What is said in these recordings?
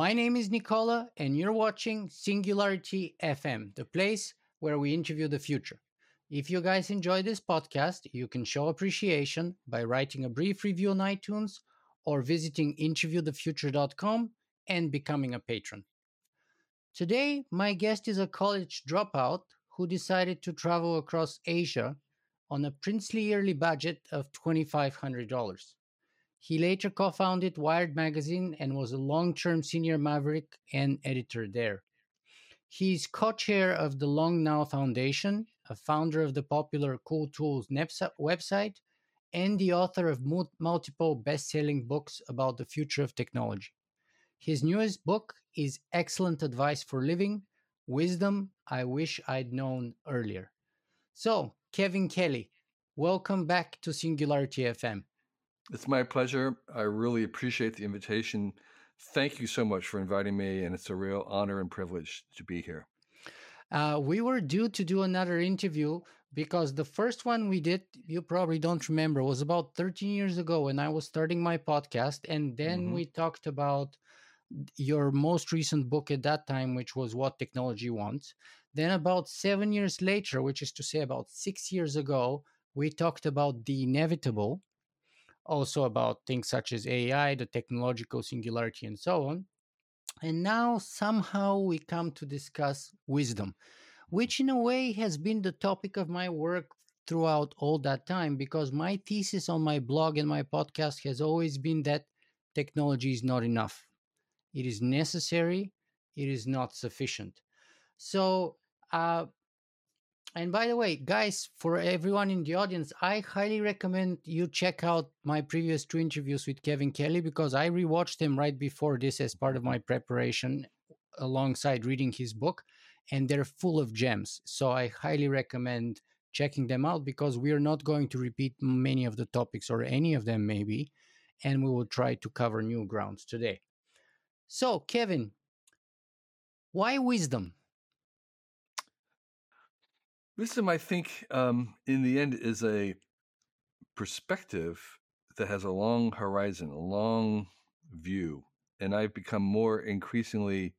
My name is Nikola, and you're watching Singularity FM, the place where we interview the future. If you guys enjoy this podcast, you can show appreciation by writing a brief review on iTunes or visiting interviewthefuture.com and becoming a patron. Today, my guest is a college dropout who decided to travel across Asia on a princely yearly budget of $2,500. He later co founded Wired Magazine and was a long term senior maverick and editor there. He's co chair of the Long Now Foundation, a founder of the popular Cool Tools website, and the author of multiple best selling books about the future of technology. His newest book is Excellent Advice for Living Wisdom I Wish I'd Known Earlier. So, Kevin Kelly, welcome back to Singularity FM. It's my pleasure. I really appreciate the invitation. Thank you so much for inviting me, and it's a real honor and privilege to be here. Uh, we were due to do another interview because the first one we did, you probably don't remember, was about 13 years ago when I was starting my podcast. And then mm-hmm. we talked about your most recent book at that time, which was What Technology Wants. Then, about seven years later, which is to say about six years ago, we talked about the inevitable also about things such as AI, the technological singularity, and so on. And now somehow we come to discuss wisdom, which in a way has been the topic of my work throughout all that time because my thesis on my blog and my podcast has always been that technology is not enough. It is necessary, it is not sufficient. So, uh, and by the way, guys, for everyone in the audience, I highly recommend you check out my previous two interviews with Kevin Kelly because I rewatched them right before this as part of my preparation alongside reading his book, and they're full of gems. So I highly recommend checking them out because we are not going to repeat many of the topics or any of them, maybe, and we will try to cover new grounds today. So, Kevin, why wisdom? Wisdom, I think, um, in the end, is a perspective that has a long horizon, a long view. And I've become more increasingly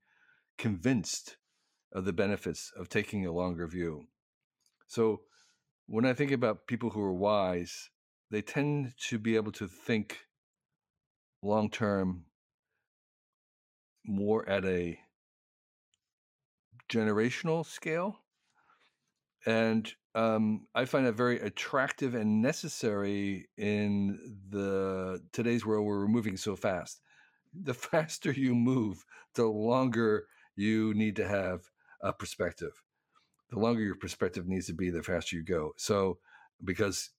convinced of the benefits of taking a longer view. So when I think about people who are wise, they tend to be able to think long term more at a generational scale and um, I find that very attractive and necessary in the today's world where we're moving so fast. The faster you move, the longer you need to have a perspective. The longer your perspective needs to be, the faster you go. So, because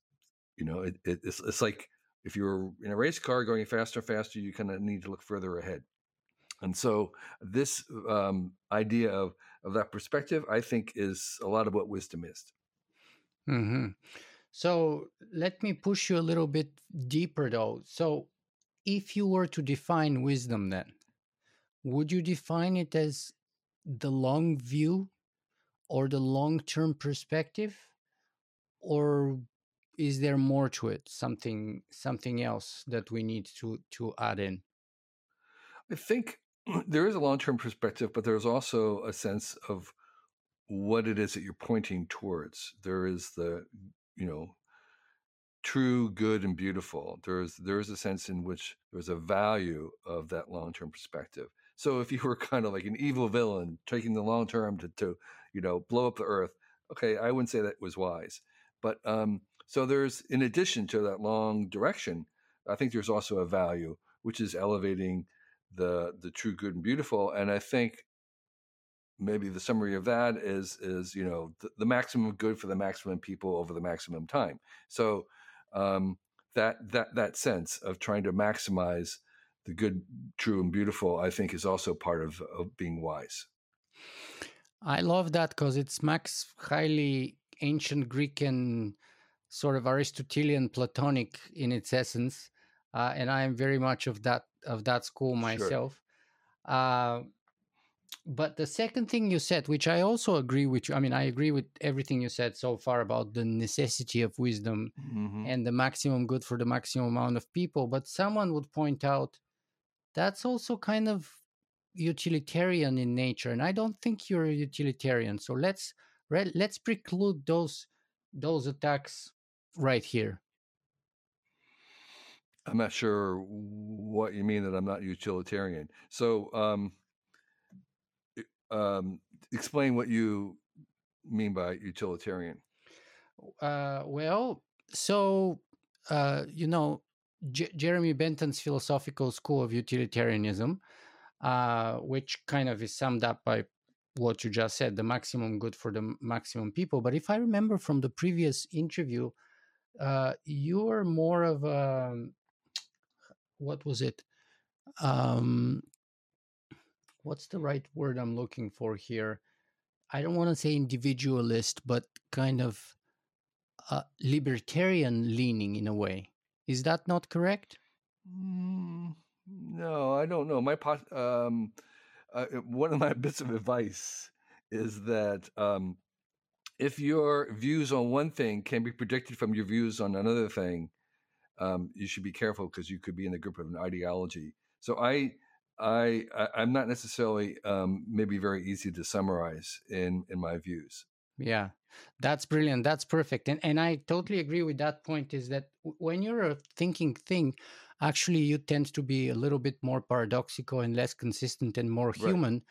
you know, it, it, it's, it's like if you're in a race car going faster and faster, you kind of need to look further ahead. And so, this um, idea of of that perspective, I think is a lot of what wisdom is. Mm-hmm. So let me push you a little bit deeper, though. So, if you were to define wisdom, then would you define it as the long view or the long term perspective, or is there more to it? Something something else that we need to to add in? I think there is a long term perspective, but there's also a sense of what it is that you're pointing towards. There is the, you know, true, good, and beautiful. There is there is a sense in which there's a value of that long term perspective. So if you were kind of like an evil villain taking the long term to, to you know blow up the earth, okay, I wouldn't say that was wise. But um, so there's in addition to that long direction, I think there's also a value which is elevating the the true good and beautiful and i think maybe the summary of that is is you know the, the maximum good for the maximum people over the maximum time. So um, that that that sense of trying to maximize the good true and beautiful i think is also part of, of being wise. I love that because it's max highly ancient greek and sort of aristotelian platonic in its essence uh, and i am very much of that of that school myself. Sure. Uh, but the second thing you said, which I also agree with you, I mean, I agree with everything you said so far about the necessity of wisdom mm-hmm. and the maximum good for the maximum amount of people. But someone would point out that's also kind of utilitarian in nature, and I don't think you're a utilitarian. So let's let's preclude those those attacks right here. I'm not sure what you mean that I'm not utilitarian. So, um, um, explain what you mean by utilitarian. Uh, well, so uh, you know, J- Jeremy Bentham's philosophical school of utilitarianism, uh, which kind of is summed up by what you just said the maximum good for the maximum people. But if I remember from the previous interview, uh, you're more of a what was it? Um, what's the right word I'm looking for here? I don't want to say individualist, but kind of uh, libertarian leaning in a way. Is that not correct? Mm, no, I don't know. My um, uh, one of my bits of advice is that um, if your views on one thing can be predicted from your views on another thing, um, you should be careful because you could be in the group of an ideology. So I I, I am not necessarily um, maybe very easy to summarize in in my views. Yeah, that's brilliant. That's perfect. And and I totally agree with that point. Is that when you're a thinking thing, actually you tend to be a little bit more paradoxical and less consistent and more human, right.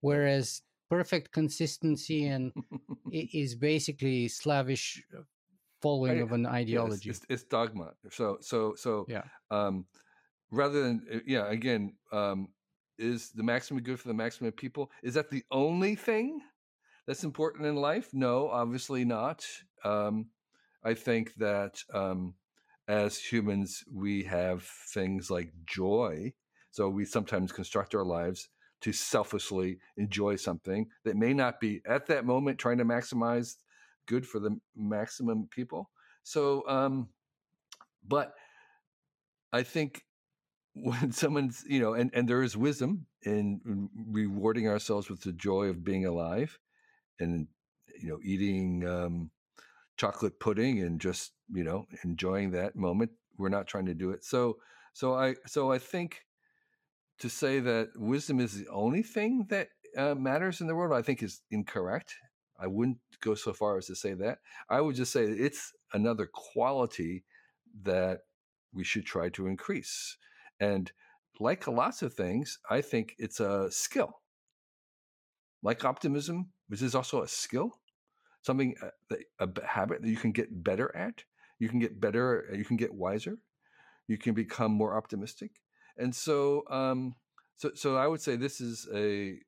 whereas perfect consistency and is basically slavish following of an ideology. Yes, it's, it's, dogma. So so so yeah. Um, rather than uh, yeah again um, is the maximum good for the maximum people is that the only thing that's important in life no obviously not um, i think that um, as humans we have things like joy so we sometimes construct our lives to selfishly enjoy something that may not be at that moment trying to maximize good for the maximum people. So um, but i think when someone's you know and and there is wisdom in rewarding ourselves with the joy of being alive and you know eating um, chocolate pudding and just you know enjoying that moment. We're not trying to do it. So so i so i think to say that wisdom is the only thing that uh, matters in the world i think is incorrect i wouldn't go so far as to say that i would just say it's another quality that we should try to increase and like lots of things, I think it's a skill. Like optimism, which is also a skill, something, uh, a habit that you can get better at. You can get better, you can get wiser, you can become more optimistic. And so, um, so, so I would say this is a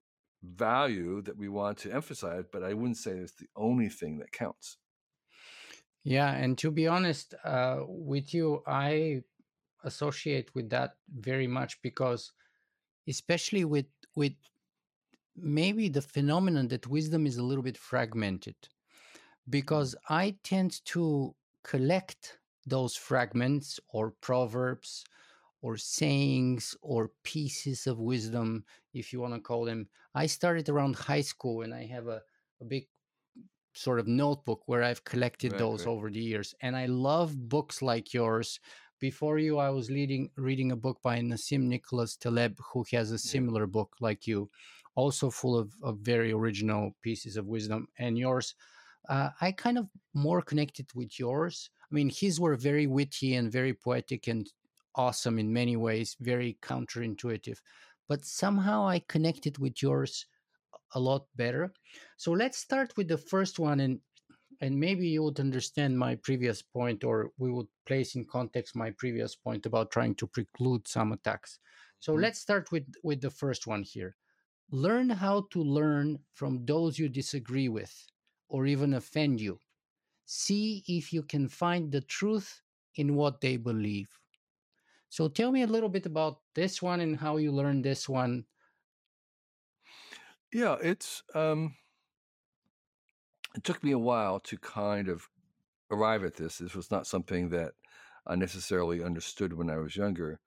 value that we want to emphasize, but I wouldn't say it's the only thing that counts. Yeah, and to be honest uh, with you, I associate with that very much because especially with with maybe the phenomenon that wisdom is a little bit fragmented because i tend to collect those fragments or proverbs or sayings or pieces of wisdom if you want to call them i started around high school and i have a, a big sort of notebook where i've collected right, those right. over the years and i love books like yours before you, I was leading, reading a book by Nassim Nicholas Taleb, who has a similar yeah. book like you, also full of, of very original pieces of wisdom. And yours, uh, I kind of more connected with yours. I mean, his were very witty and very poetic and awesome in many ways, very counterintuitive. But somehow I connected with yours a lot better. So let's start with the first one and and maybe you would understand my previous point or we would place in context my previous point about trying to preclude some attacks so mm-hmm. let's start with with the first one here learn how to learn from those you disagree with or even offend you see if you can find the truth in what they believe so tell me a little bit about this one and how you learned this one yeah it's um it took me a while to kind of arrive at this. This was not something that I necessarily understood when I was younger,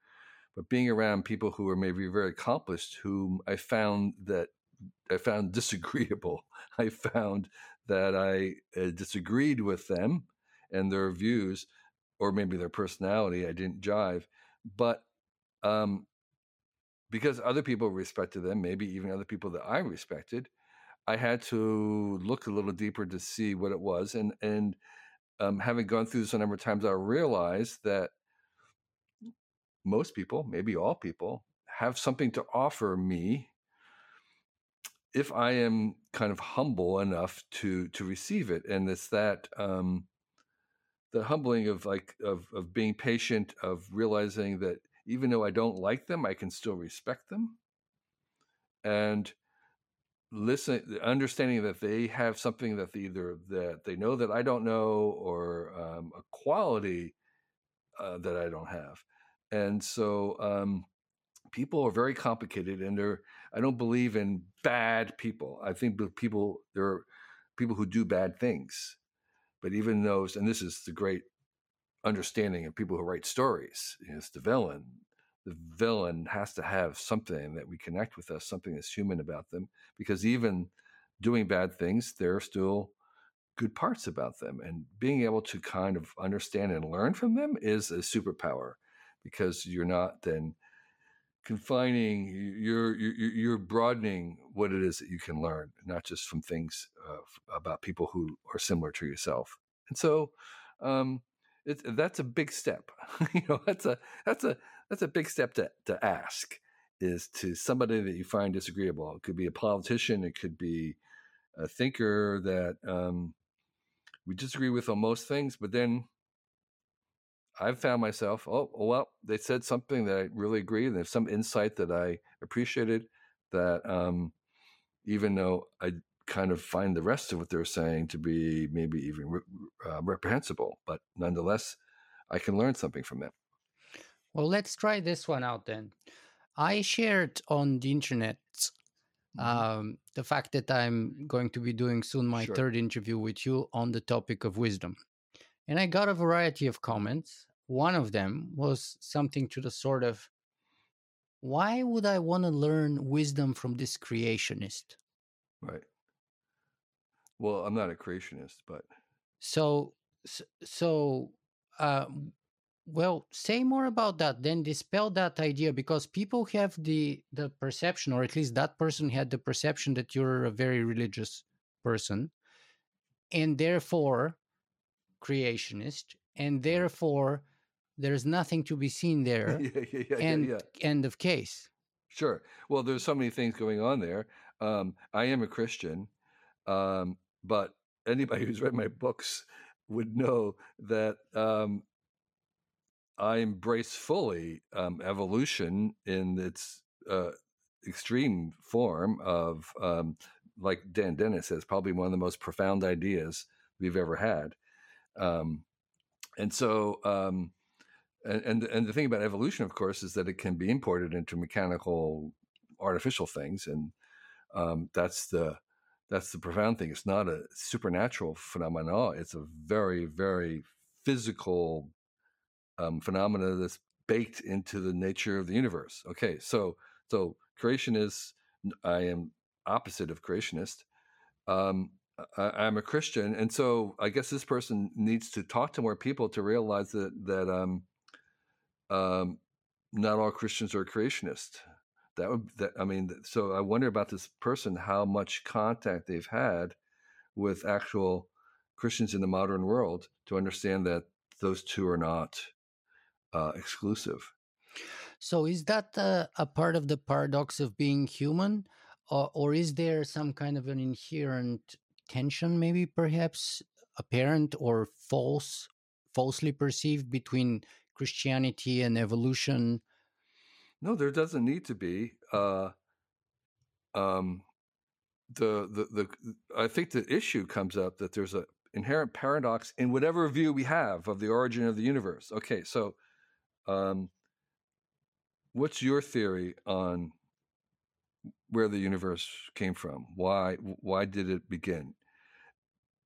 but being around people who were maybe very accomplished, whom I found that I found disagreeable. I found that I uh, disagreed with them and their views, or maybe their personality. I didn't jive, but um, because other people respected them, maybe even other people that I respected, I had to look a little deeper to see what it was. And and um, having gone through this a number of times, I realized that most people, maybe all people, have something to offer me if I am kind of humble enough to to receive it. And it's that um, the humbling of like of of being patient, of realizing that even though I don't like them, I can still respect them. And listen understanding that they have something that they either that they know that i don't know or um, a quality uh, that i don't have. And so um, people are very complicated and they're i don't believe in bad people. I think people there are people who do bad things but even those and this is the great understanding of people who write stories is the villain the villain has to have something that we connect with us, something that's human about them, because even doing bad things, there are still good parts about them. And being able to kind of understand and learn from them is a superpower because you're not then confining you're you're, you're broadening what it is that you can learn not just from things uh, about people who are similar to yourself and so um, that's a big step you know that's a that's a that's a big step to, to ask is to somebody that you find disagreeable. It could be a politician, it could be a thinker that um, we disagree with on most things, but then I've found myself, oh, well, they said something that I really agree, and there's some insight that I appreciated that um, even though I kind of find the rest of what they're saying to be maybe even re- uh, reprehensible, but nonetheless, I can learn something from them. Well, let's try this one out then. I shared on the internet mm-hmm. um, the fact that I'm going to be doing soon my sure. third interview with you on the topic of wisdom. And I got a variety of comments. One of them was something to the sort of, why would I want to learn wisdom from this creationist? Right. Well, I'm not a creationist, but so so uh, well, say more about that. Then dispel that idea because people have the the perception, or at least that person had the perception that you're a very religious person, and therefore creationist, and therefore there's nothing to be seen there. yeah, yeah, yeah, and yeah, end of case. Sure. Well, there's so many things going on there. Um, I am a Christian, um, but anybody who's read my books would know that um, I embrace fully um, evolution in its uh, extreme form of, um, like Dan Dennett says, probably one of the most profound ideas we've ever had. Um, and so, um, and, and the thing about evolution, of course, is that it can be imported into mechanical, artificial things, and um, that's the that's the profound thing. It's not a supernatural phenomenon. It's a very, very physical um, phenomena that's baked into the nature of the universe. Okay, so so creation is I am opposite of creationist. Um, I, am a Christian, and so I guess this person needs to talk to more people to realize that that um, um, not all Christians are creationists. That would that I mean, so I wonder about this person how much contact they've had with actual Christians in the modern world to understand that those two are not uh, exclusive. So, is that uh, a part of the paradox of being human, or, or is there some kind of an inherent tension, maybe perhaps apparent or false, falsely perceived between Christianity and evolution? No, there doesn't need to be. Uh, um, the, the the I think the issue comes up that there's a inherent paradox in whatever view we have of the origin of the universe. Okay, so um, what's your theory on where the universe came from? Why why did it begin?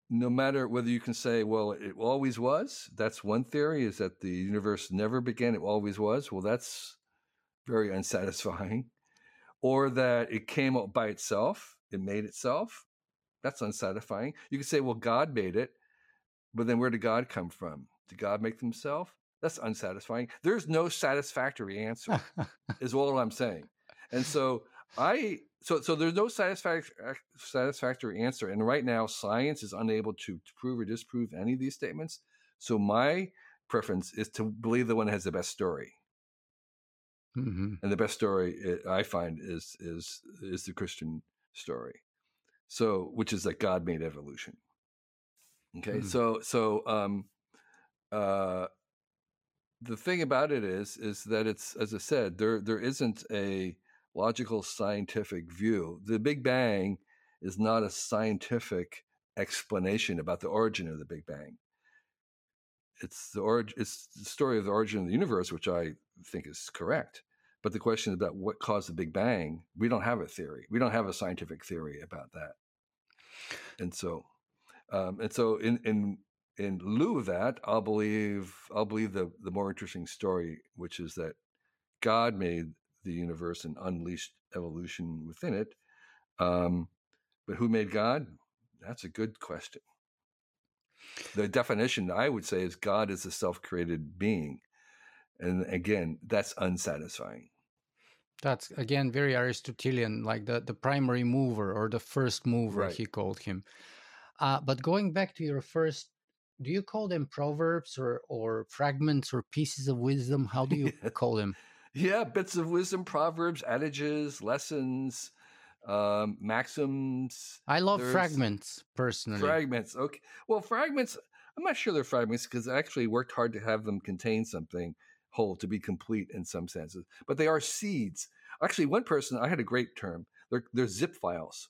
No matter whether you can say, well, it always was. That's one theory: is that the universe never began; it always was. Well, that's very unsatisfying. or that it came out by itself, it made itself. That's unsatisfying. You could say, well, God made it, but then where did God come from? Did God make himself? That's unsatisfying. There's no satisfactory answer, is all I'm saying. And so I so so there's no satisfactory satisfactory answer. And right now, science is unable to, to prove or disprove any of these statements. So my preference is to believe the one that has the best story. Mm-hmm. And the best story eh, I find is is is the Christian story. So which is that God made evolution. Okay, mm-hmm. so so um, uh, the thing about it is is that it's as I said there there isn't a logical scientific view. The Big Bang is not a scientific explanation about the origin of the Big Bang. It's the origin. It's the story of the origin of the universe, which I think is correct. But the question about what caused the Big Bang, we don't have a theory. We don't have a scientific theory about that. And so, um, and so in in in lieu of that, I'll believe I'll believe the the more interesting story, which is that God made the universe and unleashed evolution within it. Um, but who made God? That's a good question. The definition I would say is God is a self-created being, and again, that's unsatisfying. That's again very Aristotelian, like the the primary mover or the first mover, right. he called him. Uh, but going back to your first do you call them proverbs or or fragments or pieces of wisdom how do you call them yeah bits of wisdom proverbs adages lessons um, maxims i love There's fragments personally fragments okay well fragments i'm not sure they're fragments because i actually worked hard to have them contain something whole to be complete in some senses but they are seeds actually one person i had a great term they're, they're zip files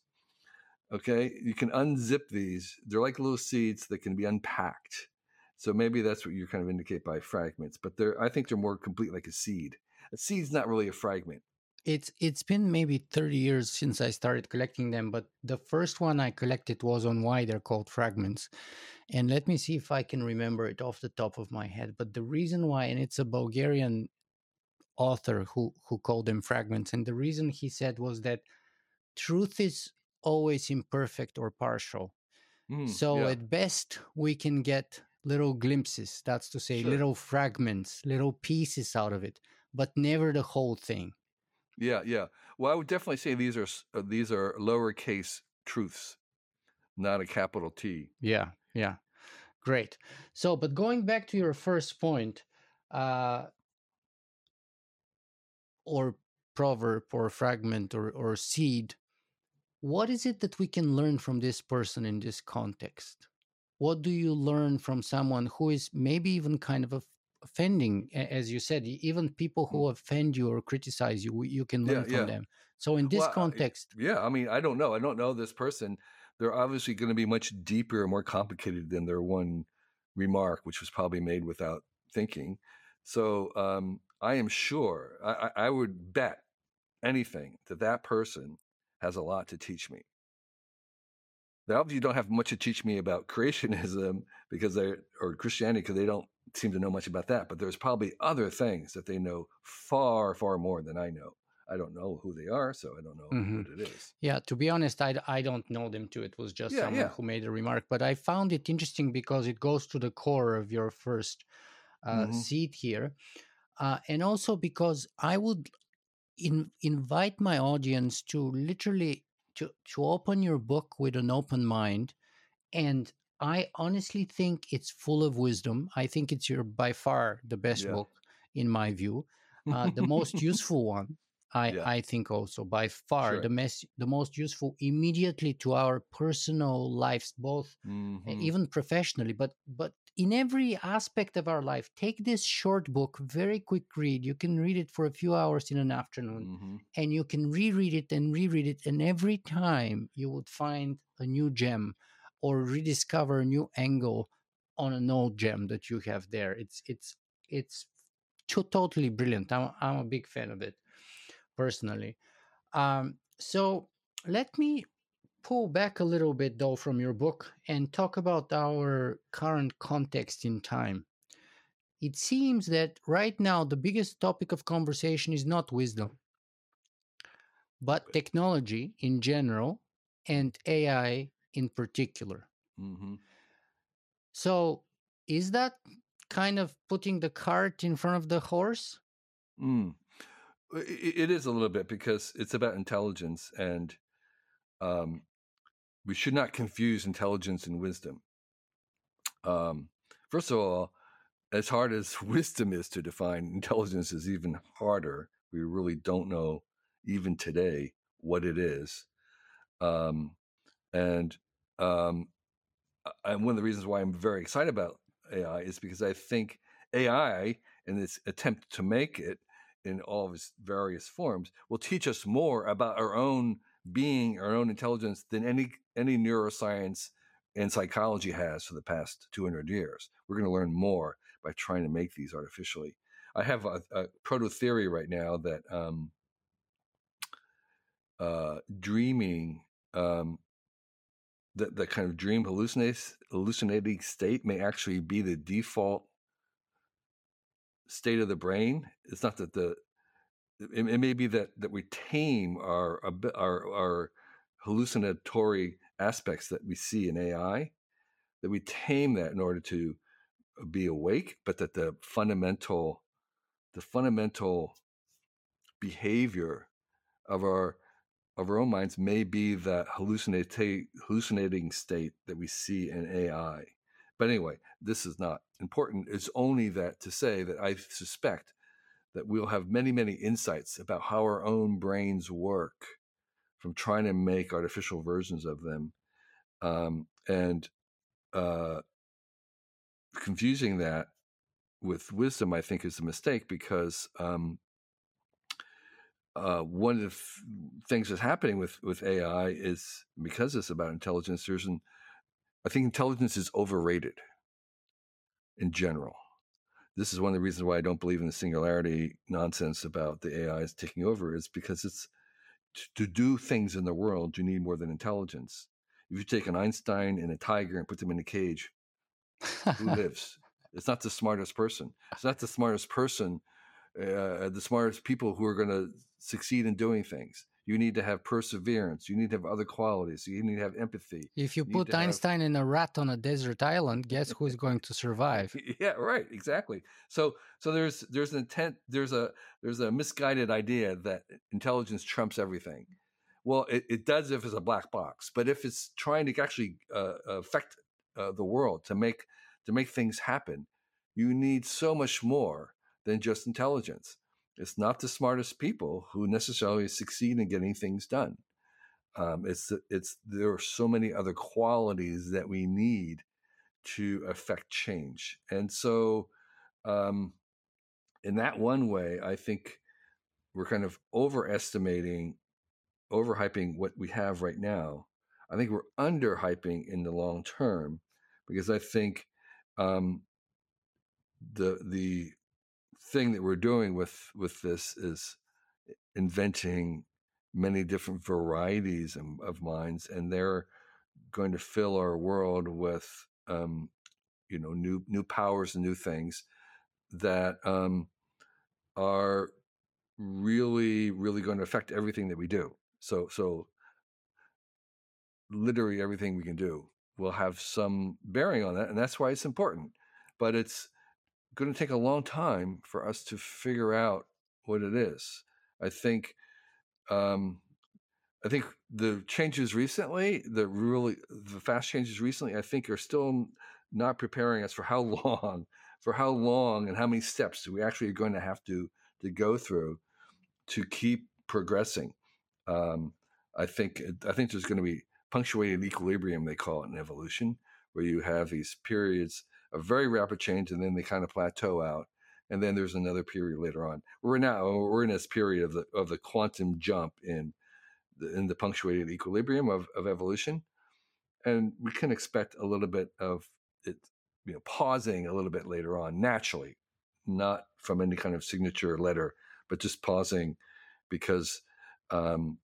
Okay, you can unzip these. They're like little seeds that can be unpacked. So maybe that's what you kind of indicate by fragments, but they're I think they're more complete like a seed. A seed's not really a fragment. It's it's been maybe 30 years since I started collecting them, but the first one I collected was on why they're called fragments. And let me see if I can remember it off the top of my head. But the reason why, and it's a Bulgarian author who who called them fragments, and the reason he said was that truth is always imperfect or partial. Mm, so yeah. at best, we can get little glimpses, that's to say, sure. little fragments, little pieces out of it, but never the whole thing. Yeah, yeah. Well, I would definitely say these are uh, these are lowercase truths, not a capital T. Yeah, yeah. Great. So, but going back to your first point, uh, or proverb or fragment or, or seed, what is it that we can learn from this person in this context? What do you learn from someone who is maybe even kind of offending, as you said, even people who mm. offend you or criticize you, you can learn yeah, from yeah. them. So in this well, context, yeah, I mean, I don't know, I don't know this person. They're obviously going to be much deeper and more complicated than their one remark, which was probably made without thinking. So um, I am sure, I, I would bet anything that that person has a lot to teach me. They obviously don't have much to teach me about creationism because they or Christianity because they don't seem to know much about that. But there's probably other things that they know far, far more than I know. I don't know who they are, so I don't know mm-hmm. what it is. Yeah, to be honest, I, I don't know them too. It was just yeah, someone yeah. who made a remark. But I found it interesting because it goes to the core of your first uh, mm-hmm. seed here. Uh, and also because I would in, invite my audience to literally to, to open your book with an open mind and i honestly think it's full of wisdom i think it's your by far the best yeah. book in my view uh, the most useful one I, yeah. I think also by far sure. the mes- the most useful immediately to our personal lives both mm-hmm. even professionally but but in every aspect of our life. Take this short book, very quick read. You can read it for a few hours in an afternoon mm-hmm. and you can reread it and reread it. And every time you would find a new gem or rediscover a new angle on an old gem that you have there. It's, it's, it's totally brilliant. I'm, I'm a big fan of it personally. Um, so let me pull back a little bit, though, from your book and talk about our current context in time. It seems that right now the biggest topic of conversation is not wisdom. but technology in general and AI in particular. Mm-hmm. So, is that kind of putting the cart in front of the horse? Mm. It is a little bit because it's about intelligence, and um, we should not confuse intelligence and wisdom. Um, first of all, as hard as wisdom is to define, intelligence is even harder. We really don't know, even today, what it is. Um, and um, and one of the reasons why I'm very excited about AI is because I think AI and its attempt to make it in all of its various forms will teach us more about our own being, our own intelligence than any any neuroscience and psychology has for the past 200 years. We're going to learn more by trying to make these artificially. I have a, a proto theory right now that um, uh, dreaming, um, that the kind of dream hallucinating state may actually be the default state of the brain. It's not that the it, it may be that that we tame our our our hallucinatory aspects that we see in AI, that we tame that in order to be awake, but that the fundamental the fundamental behavior of our of our own minds may be that hallucinating state that we see in AI. But anyway, this is not important. It's only that to say that I suspect that we'll have many, many insights about how our own brains work from trying to make artificial versions of them. Um, and uh, confusing that with wisdom, I think, is a mistake because um, uh, one of the f- things that's happening with, with AI is because it's about intelligence, there's an, I think intelligence is overrated in general this is one of the reasons why I don't believe in the singularity nonsense about the AIs taking over is because it's to do things in the world, you need more than intelligence. If you take an Einstein and a tiger and put them in a cage, who lives? It's not the smartest person. It's not the smartest person, uh, the smartest people who are going to succeed in doing things. You need to have perseverance. You need to have other qualities. You need to have empathy. If you, you put Einstein have... in a rat on a desert island, guess who's going to survive? yeah, right, exactly. So so there's there's an intent there's a there's a misguided idea that intelligence trumps everything. Well, it, it does if it's a black box, but if it's trying to actually uh, affect uh, the world to make to make things happen, you need so much more than just intelligence. It's not the smartest people who necessarily succeed in getting things done. Um, it's it's there are so many other qualities that we need to affect change, and so um, in that one way, I think we're kind of overestimating, overhyping what we have right now. I think we're underhyping in the long term because I think um, the the thing that we're doing with with this is inventing many different varieties of, minds, and they're going to fill our world with um, you know new new powers and new things that um, are really really going to affect everything that we do. So so literally everything we can do will have some bearing on that, and that's why it's important. But it's going to take a long time for us to figure out what it is. I think, um, I think the changes recently, the really the fast changes recently, I think are still not preparing us for how long, for how long, and how many steps we actually are going to have to to go through to keep progressing. Um, I think I think there's going to be punctuated equilibrium, they call it in evolution, where you have these periods a very rapid change, and then they kind of plateau out. And then there's another period later on. We're now we're in this period of the of the quantum jump in the, in the punctuated equilibrium of, of evolution, and we can expect a little bit of it, you know, pausing a little bit later on naturally, not from any kind of signature letter, but just pausing because um,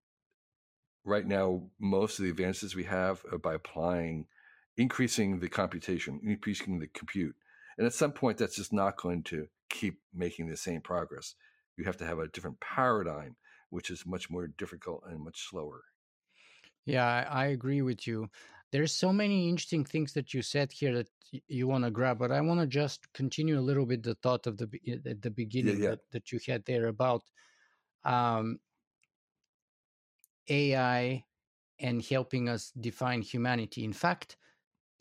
right now most of the advances we have are by applying increasing the computation, increasing the compute. And at some point, that's just not going to keep making the same progress. You have to have a different paradigm which is much more difficult and much slower. Yeah, I, agree with you. There's so many interesting things that you said here that you want to grab, but I want to just continue a little bit the thought of the at the beginning yeah. That, that you had there about um, AI and helping us define humanity. In fact,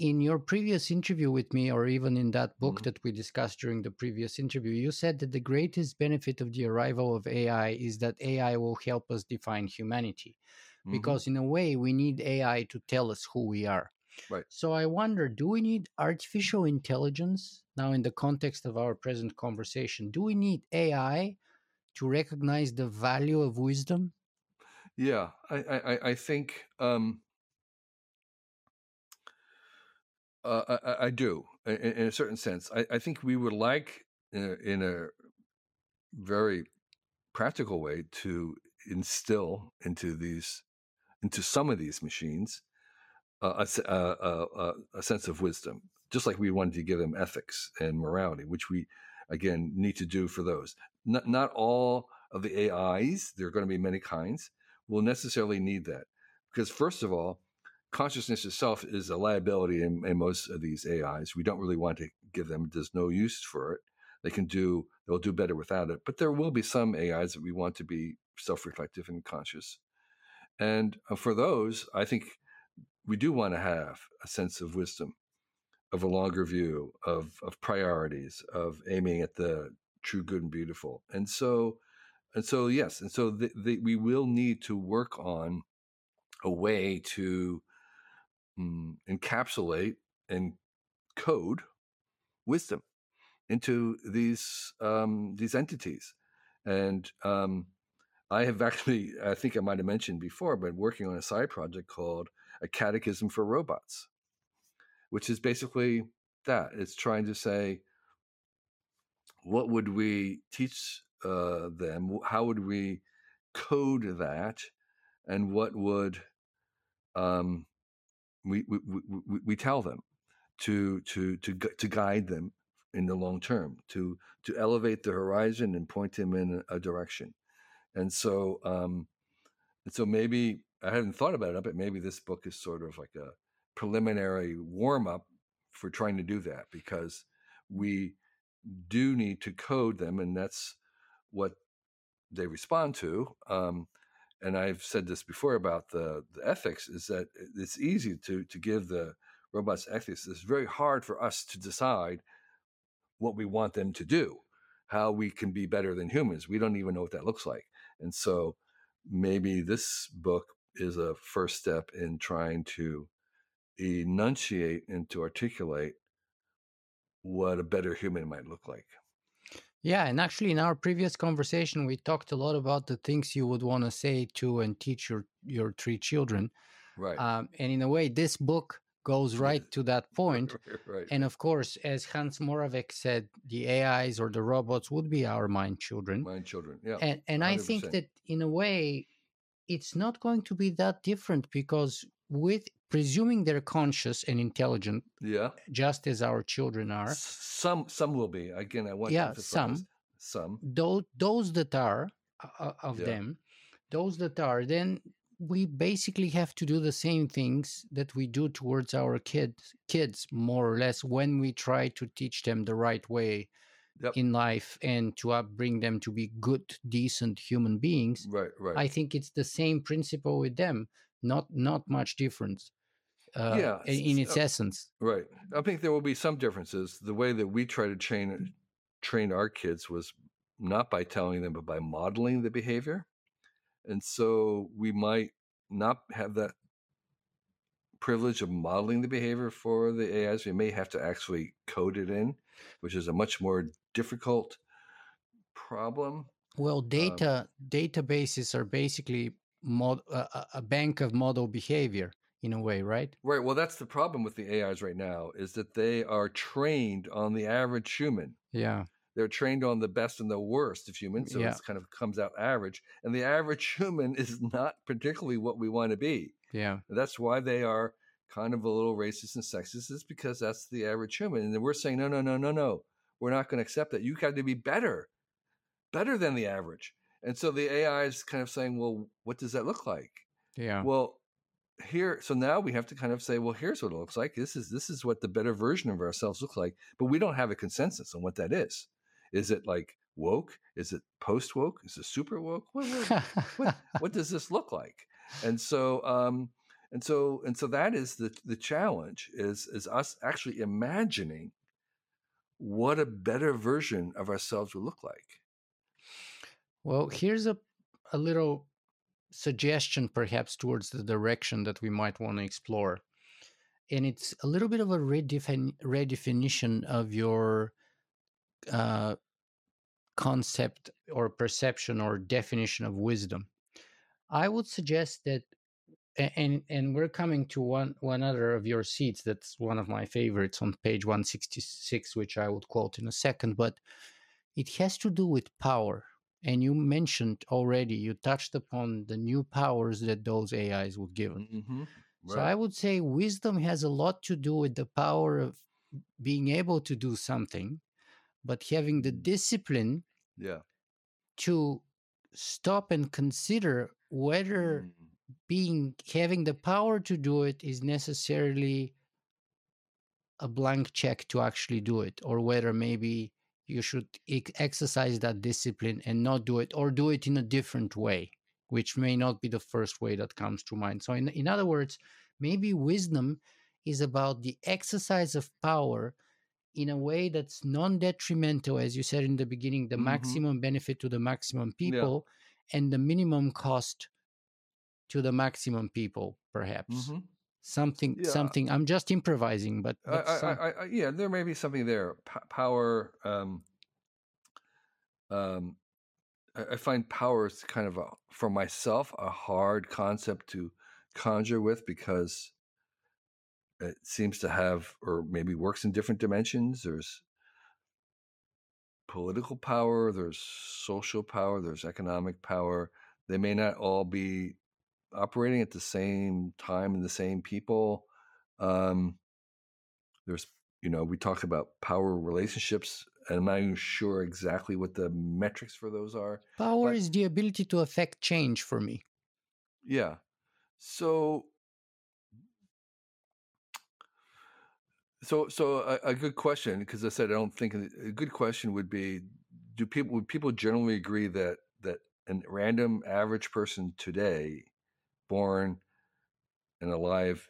in your previous interview with me, or even in that book Mhm. that we discussed during the previous interview, you said that the greatest benefit of the arrival of AI is that AI will help us define humanity. Mhm. Because, in a way, we need AI to tell us who we are. Right. So, I wonder do we need artificial intelligence now in the context of our present conversation? Do we need AI to recognize the value of wisdom? Yeah, I I, I- I think um, uh, I, I- do in, in a certain sense. I, I think we would like in a, in a very practical way to instill into these into some of these machines uh, a, se- uh, uh, uh, a sense of wisdom, just like we wanted to give them ethics and morality, which we again need to do for those. Not not all of the AIs, there are going to be many kinds, will necessarily need that because first of all, consciousness itself is a liability in, in most of these AIs. We don't really want to give them. There's no use for it. They can do. They'll do better without it. But there will be some AIs that we want to be self-reflective and conscious. And uh, for those, I think we do want to have a sense of wisdom, of a longer view, of of priorities, of aiming at the true, good, and beautiful. And so, and so, yes, and so the, the, we will need to work on a way to mm, encapsulate and code wisdom into these um, these entities. And um, I have actually, I think I might have mentioned before, been working on a side project called a catechism for robots, which is basically that. It's trying to say, what would we teach uh, them? How would we code that? And what would um, we, we, we, we tell them to, to, to, to guide them in the long term, to, to elevate the horizon and point them in a direction. And so, um, and so maybe I hadn't thought about it, but maybe this book is sort of like a preliminary warm up for trying to do that because we do need to code them, and that's what they respond to. Um, and I've said this before about the, the ethics is that it's easy to to give the robots ethics. It's very hard for us to decide what we want them to do, how we can be better than humans. We don't even know what that looks like. And so maybe this book is a first step in trying to enunciate and to articulate what a better human might look like. Yeah, and actually, in our previous conversation, we talked a lot about the things you would want to say to and teach your your three children. Right. Um, and in a way, this book goes right to that point. right. And of course, as Hans Moravec said, the AIs or the robots would be our mind children. Mind children. Yeah. and and I think that in a way, it's not going to be that different because with presuming they're conscious and intelligent, yeah. just as our children are, Some some will be. Again, I want Yeah, to emphasize some. some. those those that are uh, of Yeah. them, those that are, then we basically have to do the same things that we do towards our kids, kids more or less, when we try to teach them the right way Yep. in life and to upbring them to be good, decent human beings. Right. Right. I think it's the same principle with them, not not much difference. Uh, Yeah, in, its uh, essence. Right. I think there will be some differences. The way that we try to train train our kids was not by telling them, but by modeling the behavior. And so we might not have that privilege of modeling the behavior for the AIs. We may have to actually code it in, which is a much more difficult problem. Well, data databases are basically mod, a- a bank of model behavior in a way, right? Right. Well, that's the problem with the AIs right now is that they are trained on the average human. Yeah. they're trained on the best and the worst of humans, so Yeah. it's kind of comes out average. And the average human is not particularly what we want to be. Yeah. And that's why they are kind of a little racist and sexist, is because that's the average human. And then we're saying, no, no, no, no, no, we're not going to accept that. You got to be better, better than the average. And so the AI is kind of saying, well, what does that look like? Yeah. Well, here so now we have to kind of say well here's what it looks like. This is this is what the better version of ourselves looks like but we don't have a consensus on what that is. Is it like woke? Is it post woke is it super woke? What, what, what, what, does this look like? And so um and so and so that is the the challenge is is us actually imagining what a better version of ourselves would look like. Well here's a a little suggestion perhaps towards the direction that we might want to explore. And it's a little bit of a redefin- redefinition of your uh, concept or perception or definition of wisdom. I would suggest that and and we're coming to one one other of your seats that's one of my favorites on page 166 which i would quote in a second but it has to do with power and you mentioned already you touched upon the new powers that those ais would give mm-hmm. right. so i would say wisdom has a lot to do with the power of being able to do something but having the mm. discipline yeah to stop and consider whether mm. being having the power to do it is necessarily a blank check to actually do it or whether maybe you should exercise that discipline and not do it or do it in a different way which may not be the first way that comes to mind so in, in other words maybe wisdom is about the exercise of power in a way that's non-detrimental as you said in the beginning the mm-hmm. maximum benefit to the maximum people yeah. and the minimum cost to the maximum people perhaps mm-hmm. Something yeah. something i'm just improvising but, but I, some... I, I, yeah there may be something there. P- power um, um, I, find power is kind of a, for myself a hard concept to conjure with because it seems to have or maybe works in different dimensions. There's political power there's social power there's economic power. They may not all be operating at the same time and the same people um, there's you know we talk about power relationships and i'm not even sure exactly what the metrics for those are power is the ability to affect change for me. Yeah so So, so a, a good question because I said I don't think a good question would be: Do people would people generally agree that that a random average person today, born and alive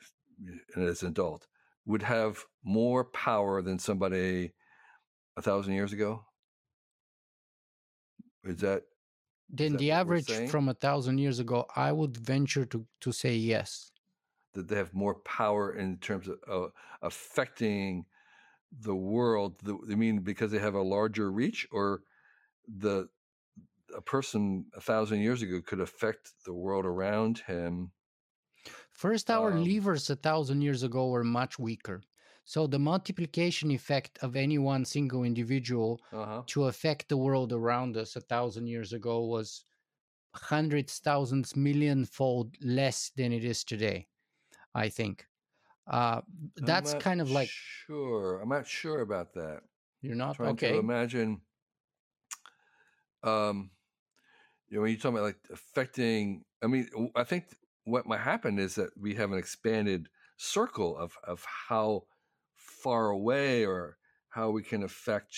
and as an adult, would have more power than somebody a thousand years ago? Is that then the average from a thousand years ago? I would venture to to say yes that they have more power in terms of uh, affecting the world. The, I mean, because they have a larger reach, or the a person a thousand years ago could affect the world around him. First, our um, levers a thousand years ago were much weaker. So the multiplication effect of any one single individual uh-huh. to affect the world around us a thousand years ago was hundreds, thousands, million fold less than it is today. I think. Uh, that's kind of like sure. I'm not sure about that. You're not trying okay. to imagine. Um, you know, when you talk about like affecting, I mean, I think what might happen is that we have an expanded circle of of how far away or how we can affect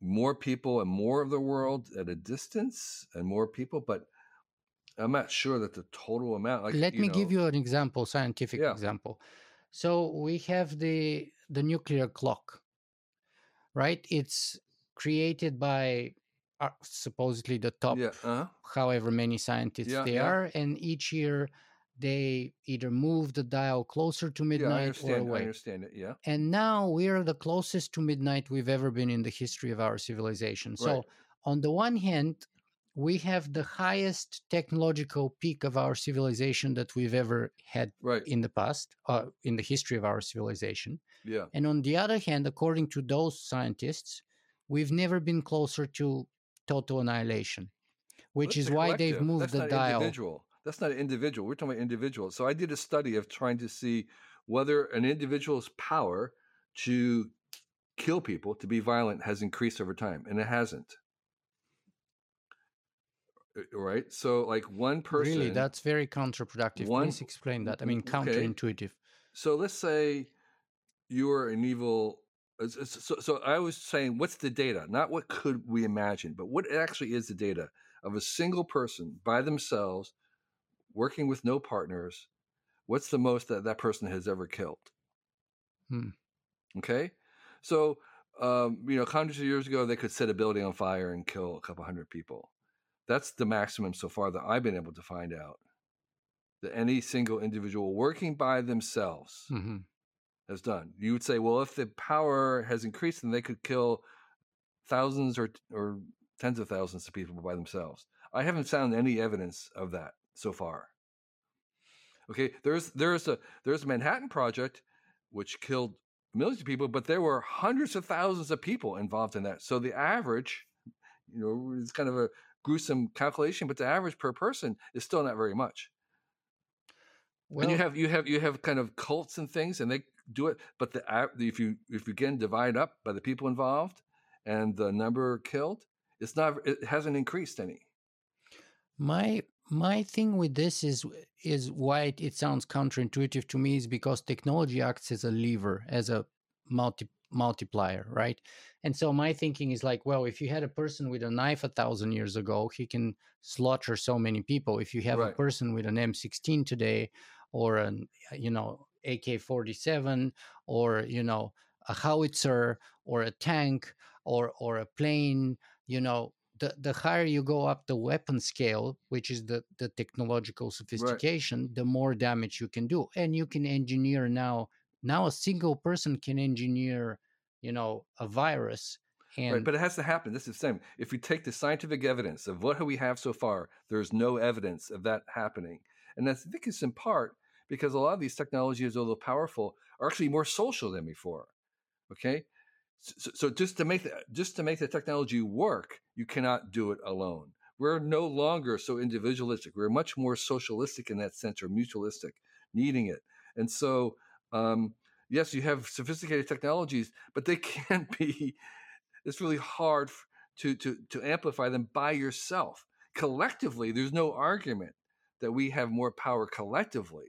more people and more of the world at a distance and more people, but I'm not sure that the total amount. Like, Let me know, give you an example, scientific yeah. example. So we have the the nuclear clock, right? It's created by uh, supposedly the top, yeah. uh-huh. however many scientists yeah, they are, and each year they either move the dial closer to midnight or away. I understand it. Yeah. And now we are the closest to midnight we've ever been in the history of our civilization. So right. on the one hand, we have the highest technological peak of our civilization that we've ever had right. in the past, uh, in the history of our civilization. Yeah. And on the other hand, according to those scientists, we've never been closer to total annihilation, which is why they've moved That's the dial. Individual. That's not an individual. We're talking about individuals. So I did a study of trying to see whether an individual's power to kill people, to be violent, has increased over time, and it hasn't. Uh, right? So, like one person. Really, that's very counterproductive. One, Please explain that. I mean, counterintuitive. Okay. So let's say you are an evil. So, so I was saying, what's the data? Not what could we imagine, but what actually is the data of a single person by themselves, working with no partners. What's the most that that person has ever killed? Hmm. Okay, so um, you know, hundreds of years ago, they could set a building on fire and kill a couple hundred people. That's the maximum so far that I've been able to find out. That any single individual working by themselves mm-hmm. Has done. You would say, well, if the power has increased, then they could kill thousands or or tens of thousands of people by themselves. I haven't found any evidence of that so far. Okay, there's there's a there's a Manhattan Project, which killed millions of people, but there were hundreds of thousands of people involved in that. So the average, you know, it's kind of a gruesome calculation, but the average per person is still not very much. Well, and you have you have you have kind of cults and things, and they do it. But the if you if you again divide up by the people involved and the number killed, it's not it hasn't increased any. My my thing with this is is why it, it sounds counterintuitive to me is because technology acts as a lever, as a multi multiplier, right? And so my thinking is like, well, if you had a person with a knife a thousand years ago, he can slaughter so many people. If you have right. a person with an M16 today, or an you know AK-47, or you know a howitzer, or a tank, or or a plane, you know, the, the higher you go up the weapon scale, which is the, the technological sophistication, right. the more damage you can do. And you can engineer now now a single person can engineer you know a virus and right, but it has to happen this is the same if we take the scientific evidence of what we have so far there's no evidence of that happening and i think it's in part because a lot of these technologies although powerful are actually more social than before okay so, so just to make the, just to make the technology work you cannot do it alone we're no longer so individualistic we're much more socialistic in that sense or mutualistic needing it and so um, yes, you have sophisticated technologies, but they can't be. It's really hard to to to amplify them by yourself. Collectively, there's no argument that we have more power collectively,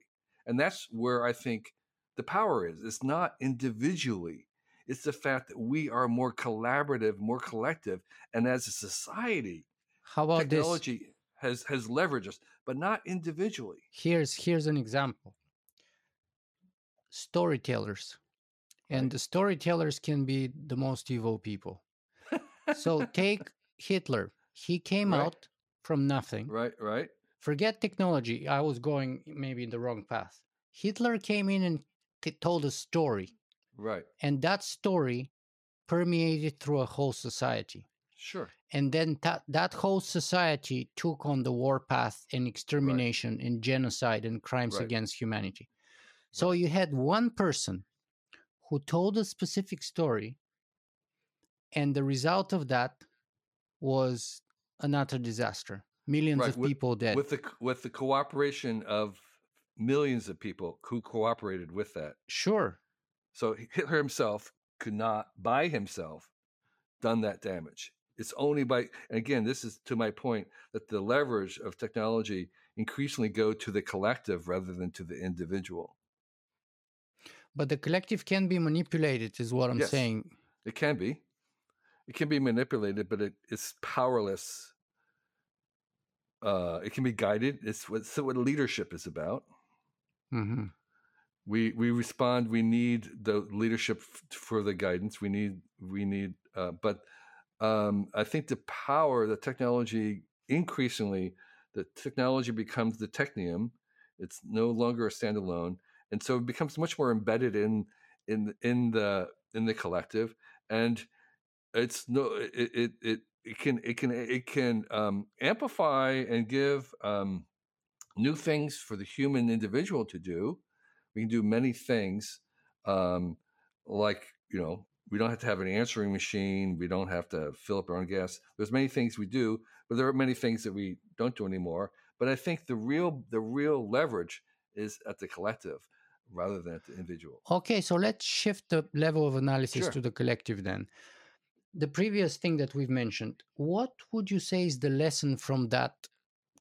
and that's where I think the power is. It's not individually. It's the fact that we are more collaborative, more collective, and as a society, how about technology this? has has leveraged us, but not individually. Here's here's an example storytellers. And the storytellers can be the most evil people. so take Hitler. He came right. out from nothing. Right, right. Forget technology. I was going maybe in the wrong path. Hitler came in and t- told a story. Right. And that story permeated through a whole society. Sure. And then that that whole society took on the war path and extermination right. and genocide and crimes right. against humanity. So you had one person who told a specific story, and the result of that was another disaster. Millions right. of with, people dead. With the with the cooperation of millions of people who cooperated with that. Sure. So Hitler himself could not by himself done that damage. It's only by and again, this is to my point that the leverage of technology increasingly go to the collective rather than to the individual. But the collective can be manipulated, is what I'm yes, saying. It can be. It can be manipulated, but it, it's powerless. Uh, it can be guided. It's what, so what leadership is about. Mm-hmm. We we respond. We need the leadership f- for the guidance. We need we need. Uh, but um, I think the power, the technology, increasingly, the technology becomes the technium. It's no longer a standalone and so it becomes much more embedded in in in the in the collective and it's no it it it, it can it can it can um, amplify and give um, new things for the human individual to do we can do many things um, like you know we don't have to have an answering machine we don't have to fill up our own gas there's many things we do but there are many things that we don't do anymore but i think the real the real leverage is at the collective rather than at the individual. Okay, so let's shift the level of analysis sure. to the collective then. The previous thing that we've mentioned, what would you say is the lesson from that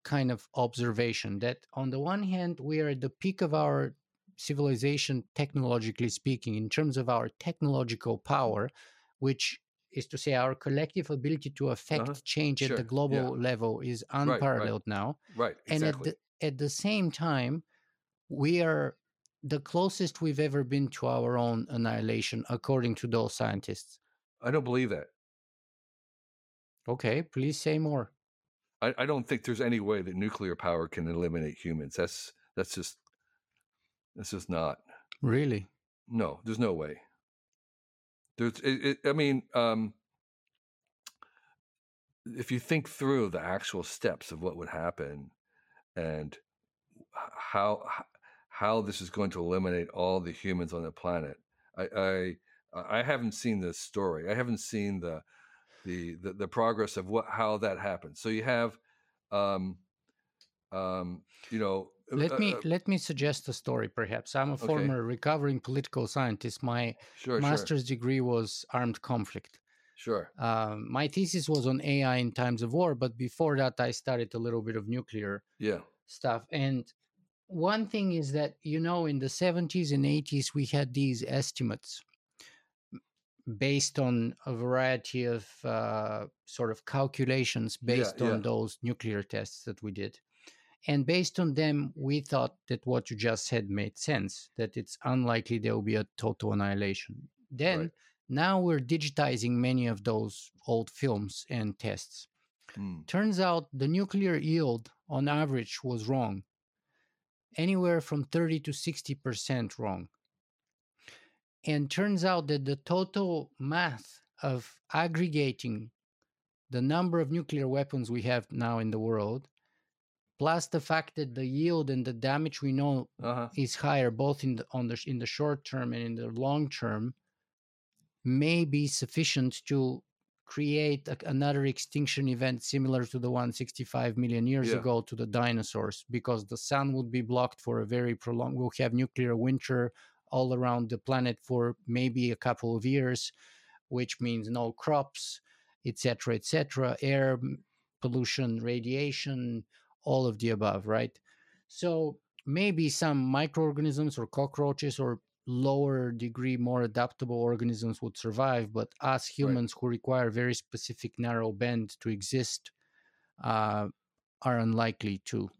kind of observation that on the one hand we are at the peak of our civilization technologically speaking in terms of our technological power which is to say our collective ability to affect Uh-huh. change Sure. at the global Yeah. level is right. unparalleled now Right. Exactly. and at the, at the same time we are the closest we've ever been to our own annihilation according to those scientists I don't believe that. okay please say more I, I don't think there's any way that nuclear power can eliminate humans. That's that's just that's just not. really No, there's no way. There's, it, it, I mean, um, if you think through the actual steps of what would happen, and how how this is going to eliminate all the humans on the planet, I I, I haven't seen this story. I haven't seen the the the, the progress of what how that happens. So you have, um, um, you know, uh, let me uh, let me suggest a story perhaps. I'm a Okay. former recovering political scientist. My sure, master's degree was armed conflict. Sure, sure, um, my thesis was on ai in times of war but before that i studied a little bit of nuclear yeah, stuff. And one thing is that you know in the 70s and 80s we had these estimates based on a variety of uh, sort of calculations based yeah. on those nuclear tests that we did and based on them we thought that what you just said made sense that it's unlikely there will be a total annihilation then Right. now we're digitizing many of those old films and tests Mm. turns out the nuclear yield on average was wrong anywhere from 30 to 60% wrong and turns out that the total math of aggregating the number of nuclear weapons we have now in the world plus the fact that the yield and the damage we know Uh-huh. is higher both in the on the in the short term and in the long term may be sufficient to create a, another extinction event similar to the one 65 million years Yeah. ago to the dinosaurs because the sun would be blocked for a very prolonged we'll have nuclear winter all around the planet for maybe a couple of years which means no crops etc etc air pollution radiation all of the above right? So maybe some microorganisms or cockroaches or lower degree more adaptable organisms would survive but us humans who require very specific narrow band to exist uh, are unlikely to.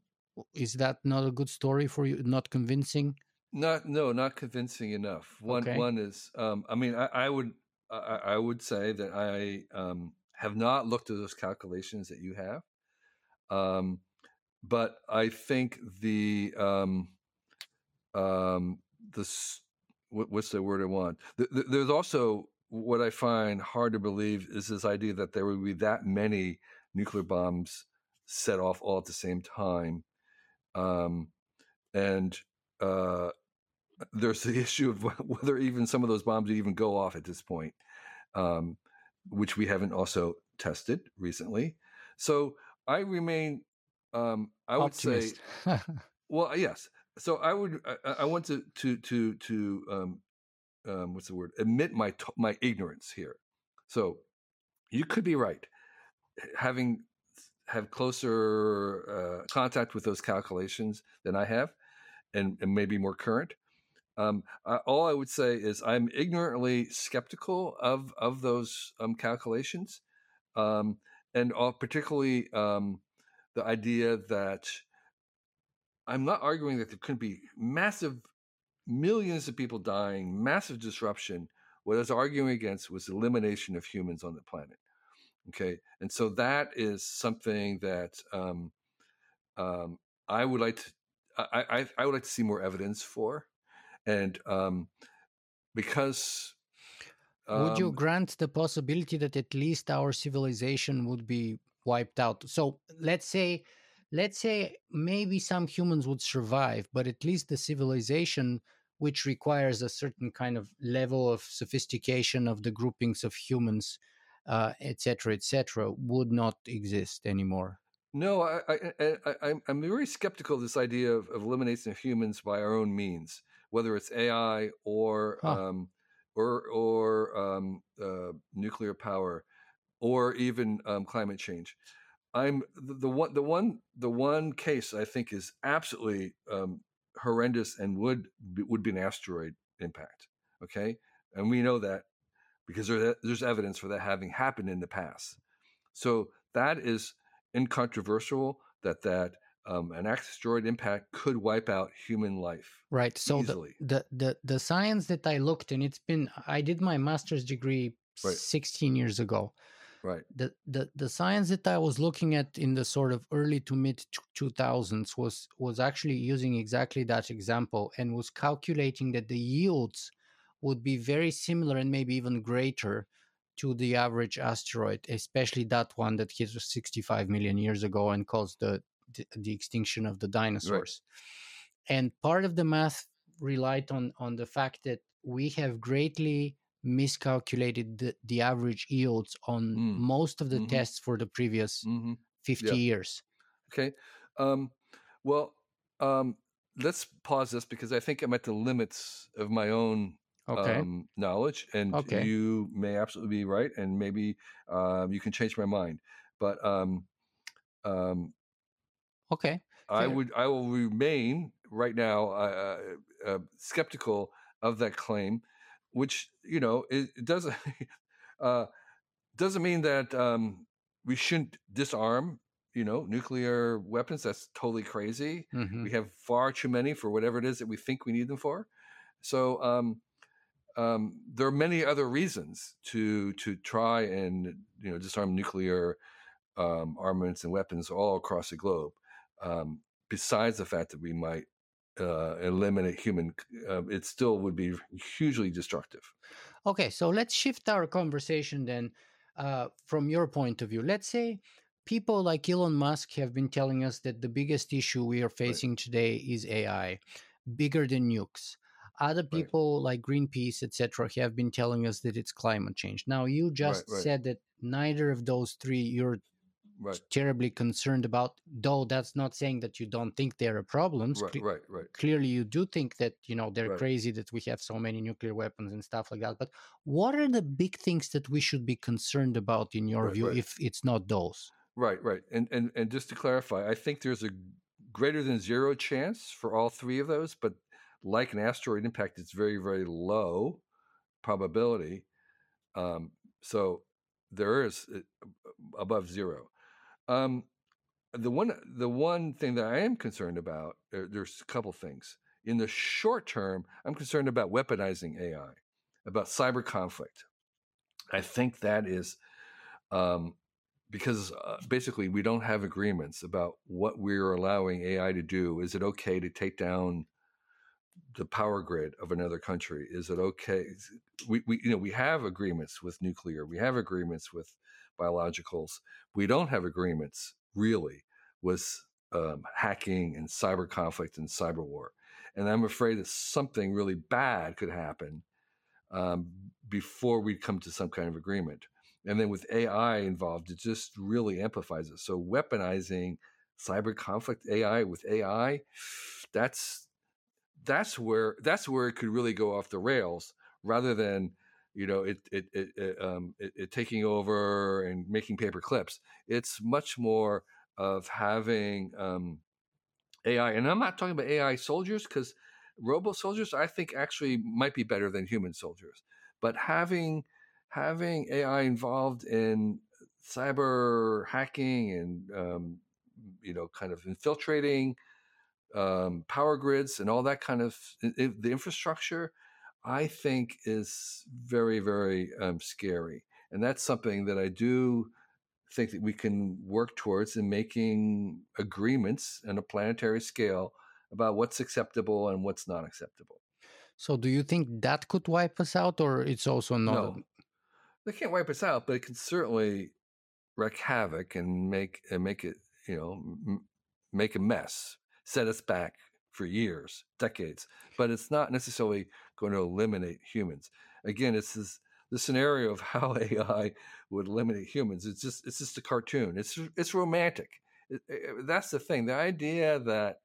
Is that not a good story for you? Not convincing Not no, not convincing enough. One Okay. one is um I mean I, I would I, I would say that I um have not looked at those calculations that you have. Um but I think the um um this what, what's the word I want? Th- th- there's also what I find hard to believe is this idea that there would be that many nuclear bombs set off all at the same time. Um and uh there's the issue of whether even some of those bombs would even go off at this point, um, which we haven't also tested recently. So I remain, um, I would say, well, yes. So I would, I, I want to, to, to, to, um, um, what's the word? Admit my, t- my ignorance here. So you could be right. Having have closer uh, contact with those calculations than I have, and, and maybe more current. Um, all I would say is I'm ignorantly skeptical of of those um, calculations, um, and all, particularly um, the idea that I'm not arguing that there couldn't be massive millions of people dying, massive disruption. What I was arguing against was elimination of humans on the planet. Okay, and so that is something that um, um, I would like to. I, I, I would like to see more evidence for, and um, because would you um, grant the possibility that at least our civilization would be wiped out? So let's say let's say maybe some humans would survive but at least the civilization which requires a certain kind of level of sophistication of the groupings of humans uh, etc etc would not exist anymore. No, I, I, I, I'm very skeptical of this idea of, of elimination of humans by our own means, whether it's AI or Huh. um, or or um, uh, nuclear power, or even um, climate change. I'm the, the, one the one the one case I think is absolutely um, horrendous and would be, would be an asteroid impact. Okay, and we know that because there, there's evidence for that having happened in the past. So that is incontrovertible that that um, an asteroid impact could wipe out human life. Right. So the, the, the the science that I looked and it's been I did my master's degree right. 16 years ago. Right. The, the the science that I was looking at in the sort of early to mid 2000s was was actually using exactly that example and was calculating that the yields would be very similar and maybe even greater to the average asteroid, especially that one that hit 65 million years ago and caused the the, the extinction of the dinosaurs. Right. And part of the math relied on on the fact that we have greatly miscalculated the, the average yields on mm. most of the mm-hmm. tests for the previous mm-hmm. 50 yeah. years. Okay. Um, well, um, let's pause this because I think I'm at the limits of my own okay. um, knowledge, and okay. you may absolutely be right, and maybe um, you can change my mind. But um, um, okay, I would I will remain right now uh, uh, skeptical of that claim, which you know it, it doesn't uh, doesn't mean that um, we shouldn't disarm you know nuclear weapons. That's totally crazy. Mm-hmm. We have far too many for whatever it is that we think we need them for. So um, um, there are many other reasons to to try and you know disarm nuclear um, armaments and weapons all across the globe. Um, besides the fact that we might uh, eliminate human, uh, it still would be hugely destructive. Okay, so let's shift our conversation then uh, from your point of view. Let's say people like Elon Musk have been telling us that the biggest issue we are facing right. today is AI, bigger than nukes. Other people right. like Greenpeace, etc., have been telling us that it's climate change. Now, you just right, said that neither of those three you're right. terribly concerned about though that's not saying that you don't think there are problems right, right, right. clearly you do think that you know they're right. crazy that we have so many nuclear weapons and stuff like that but what are the big things that we should be concerned about in your right, view right. if it's not those right right and, and and just to clarify i think there's a greater than zero chance for all three of those but like an asteroid impact it's very very low probability um, so there is uh, above zero um, the one the one thing that I am concerned about there, there's a couple things. In the short term, I'm concerned about weaponizing AI, about cyber conflict. I think that is um, because uh, basically we don't have agreements about what we're allowing AI to do. Is it okay to take down the power grid of another country? Is it okay? We, we you know we have agreements with nuclear. We have agreements with biologicals. We don't have agreements really with um, hacking and cyber conflict and cyber war. And I'm afraid that something really bad could happen um, before we come to some kind of agreement. And then with AI involved, it just really amplifies it. So weaponizing cyber conflict AI with AI, that's that's where that's where it could really go off the rails rather than you know it it it, it um it, it, taking over and making paper clips. It's much more of having um ai and i'm not talking about ai soldiers because robo soldiers i think actually might be better than human soldiers. But having having ai involved in cyber hacking and um, you know kind of infiltrating um, power grids and all that kind of the infrastructure I think is very, very um, scary. And that's something that I do think that we can work towards in making agreements on a planetary scale about what's acceptable and what's not acceptable. So, do you think that could wipe us out, or it's also not? No, they can't wipe us out, but it can certainly wreak havoc and make and make it, you know, m- make a mess, set us back for years, decades. But it's not necessarily going to eliminate humans. Again, it's this the scenario of how AI would eliminate humans. It's just it's just a cartoon. It's it's romantic. It, it, that's the thing. The idea that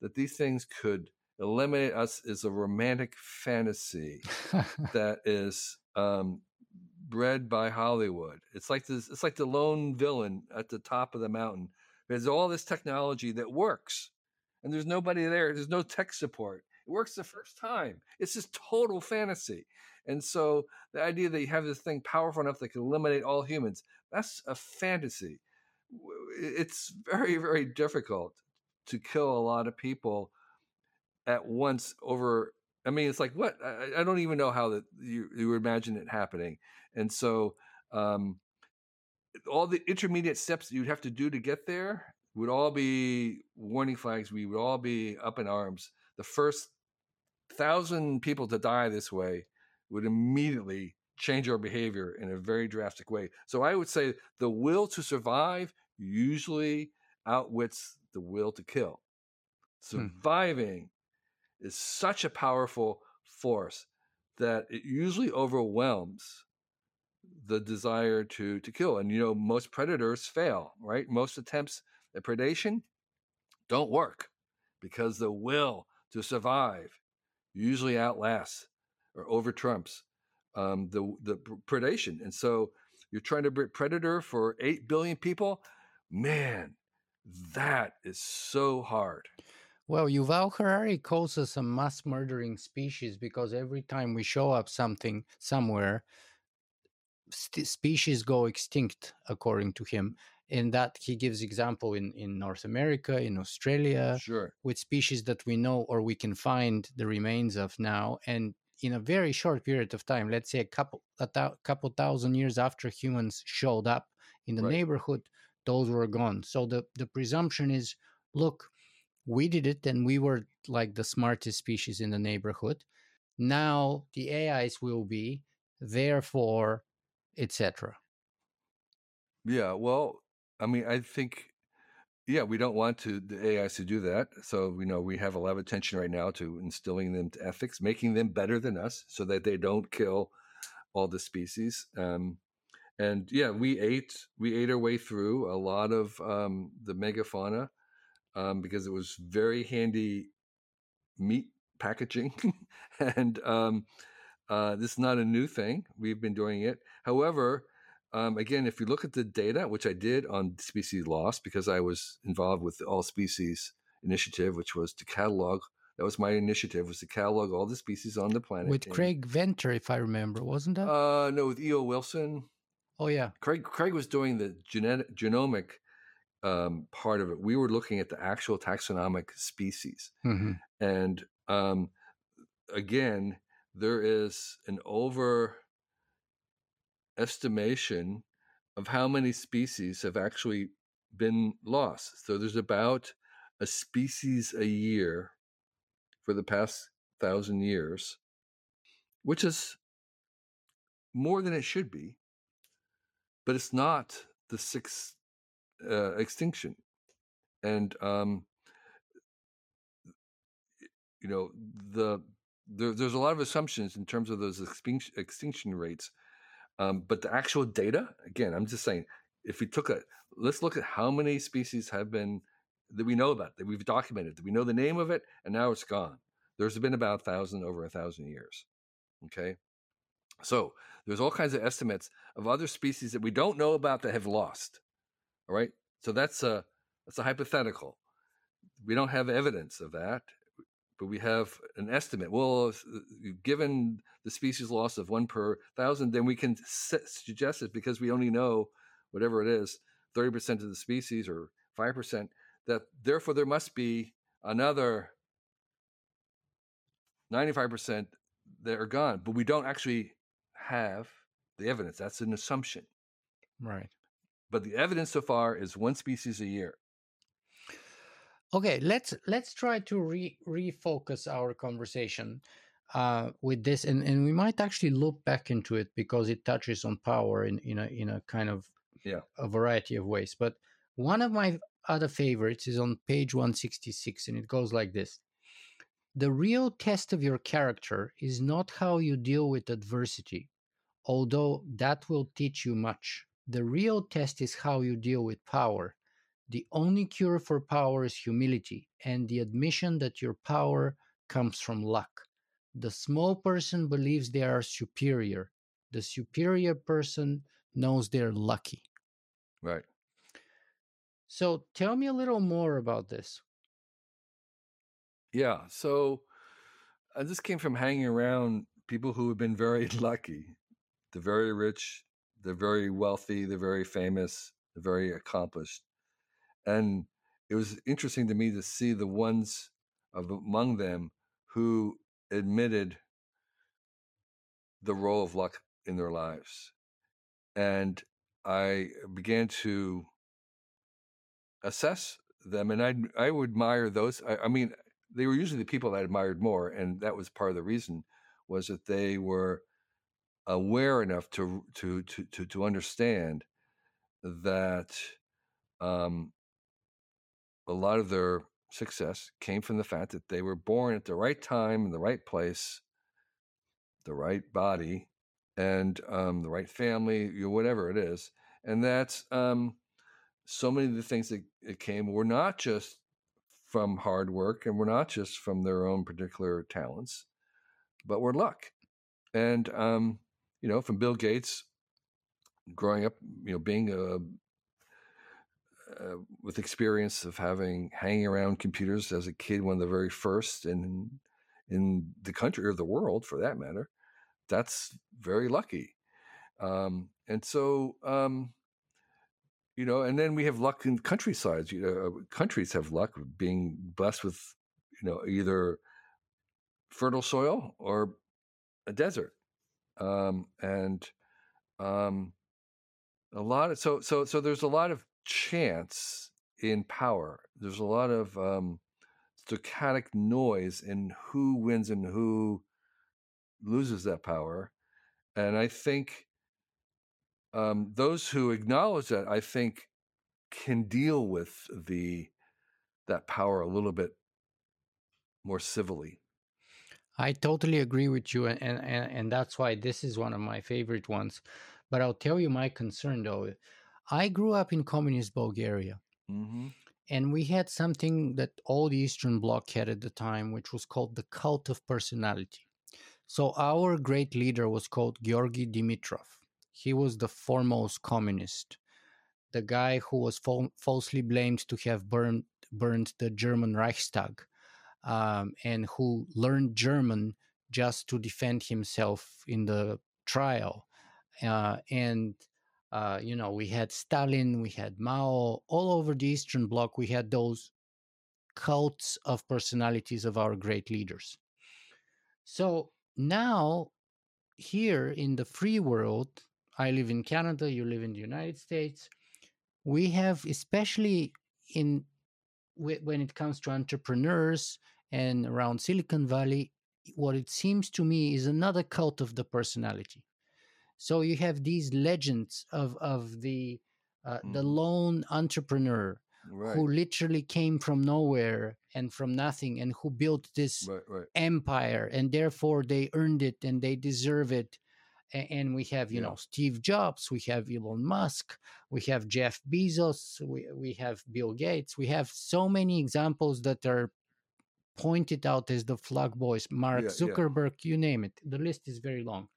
that these things could eliminate us is a romantic fantasy that is um, bred by Hollywood. It's like this. It's like the lone villain at the top of the mountain. There's all this technology that works, and there's nobody there. There's no tech support. It works the first time. It's just total fantasy. And so the idea that you have this thing powerful enough that can eliminate all humans, that's a fantasy. It's very, very difficult to kill a lot of people at once over I mean, it's like what I, I don't even know how that you, you imagine it happening, and so um, all the intermediate steps you'd have to do to get there would all be warning flags. We would all be up in arms. The first thousand people to die this way would immediately change our behavior in a very drastic way. So I would say the will to survive usually outwits the will to kill. Hmm. Surviving is such a powerful force that it usually overwhelms the desire to to kill and you know most predators fail right most attempts at predation don't work because the will to survive usually outlasts or overtrumps um, the the predation. And so you're trying to be predator for 8 billion people? Man that is so hard. Well, Yuval Harari calls us a mass murdering species because every time we show up something somewhere, st- species go extinct, according to him. In that he gives example in, in North America, in Australia, sure. with species that we know or we can find the remains of now, and in a very short period of time, let's say a couple a th- couple thousand years after humans showed up in the right. neighborhood, those were gone. So the the presumption is, look, we did it and we were like the smartest species in the neighborhood now the ais will be therefore etc yeah well i mean i think yeah we don't want to the ais to do that so you know we have a lot of attention right now to instilling them to ethics making them better than us so that they don't kill all the species um, and yeah we ate we ate our way through a lot of um, the megafauna um, because it was very handy meat packaging. and um, uh, this is not a new thing. We've been doing it. However, um, again, if you look at the data, which I did on species loss, because I was involved with the All Species Initiative, which was to catalog. That was my initiative, was to catalog all the species on the planet. With Craig Venter, if I remember, wasn't that? Uh, no, with E.O. Wilson. Oh yeah, Craig. Craig was doing the genetic genomic um, part of it, we were looking at the actual taxonomic species. Mm-hmm. And um, again, there is an over estimation of how many species have actually been lost. So there's about a species a year for the past thousand years, which is more than it should be, but it's not the six uh, extinction, and um, you know the there, there's a lot of assumptions in terms of those extinction rates, um, but the actual data, again, I'm just saying, if we took a let's look at how many species have been that we know about that we've documented that we know the name of it and now it's gone. There's been about a thousand over a thousand years. Okay. So there's all kinds of estimates of other species that we don't know about that have lost. All right. So that's a that's a hypothetical. We don't have evidence of that, but we have an estimate. Well, uh, given the species loss of one per thousand, then we can suggest it because we only know whatever it is, thirty percent of the species or five percent. That therefore there must be another ninety-five percent that are gone, but we don't actually have the evidence. That's an assumption. Right but the evidence so far is one species a year. Okay, let's let's try to re refocus our conversation uh, with this, and, and we might actually look back into it because it touches on power in, in a in a kind of yeah a variety of ways. But one of my other favorites is on page 166, and it goes like this. The real test of your character is not how you deal with adversity, although that will teach you much. The real test is how you deal with power. The only cure for power is humility and the admission that your power comes from luck. The small person believes they are superior. the superior person knows they're lucky. Right. So tell me a little more about this. Yeah. So uh, this came from hanging around people who have been very lucky, the very rich, the very wealthy, the very famous, the very accomplished. And it was interesting to me to see the ones of among them who admitted the role of luck in their lives. And I began to assess them, and I I would admire those. I, I, mean, they were usually the people I admired more, and that was part of the reason was that they were aware enough to to to to, to understand that um, a lot of their success came from the fact that they were born at the right time in the right place, the right body, and um, the right family, you know, whatever it is, and that's um, so many of the things that, that came were not just from hard work and were not just from their own particular talents, but were luck. And um, you know, from Bill Gates growing up, you know, being a uh, with experience of having hanging around computers as a kid, one of the very first in in the country or the world, for that matter. That's very lucky, um, and so um, you know. And then we have luck in countrysides. You know, uh, countries have luck being blessed with you know either fertile soil or a desert, um, and um, a lot of so so so there's a lot of chance in power. There's a lot of um, stochastic noise in who wins and who loses that power. And I think um, those who acknowledge that, I think, can deal with the that power a little bit more civilly. I totally agree with you, and, and and that's why this is one of my favorite ones. But I'll tell you my concern though. I grew up in communist Bulgaria. Mm-hmm. And we had something that all the Eastern Bloc had at the time, which was called the cult of personality. So our great leader was called Georgy Dimitrov. He was the foremost communist, the guy who was fal- falsely blamed to have burned, burned the German Reichstag um, and who learned German just to defend himself in the trial. Uh, and uh, you know, we had Stalin, we had Mao, all over the Eastern Bloc, we had those cults of personalities of our great leaders. So now, here in the free world, I live in Canada, you live in the United States, we have, especially in when it comes to entrepreneurs and around Silicon Valley, what it seems to me is another cult of the personality. So you have these legends of of the uh, mm. the lone entrepreneur right. who literally came from nowhere and from nothing and who built this right, right. empire and therefore they earned it and they deserve it and we have you yeah. know steve jobs we have elon musk we have jeff bezos we, we have bill gates we have so many examples that are pointed out as the flag boys mark yeah, zuckerberg yeah. you name it the list is very long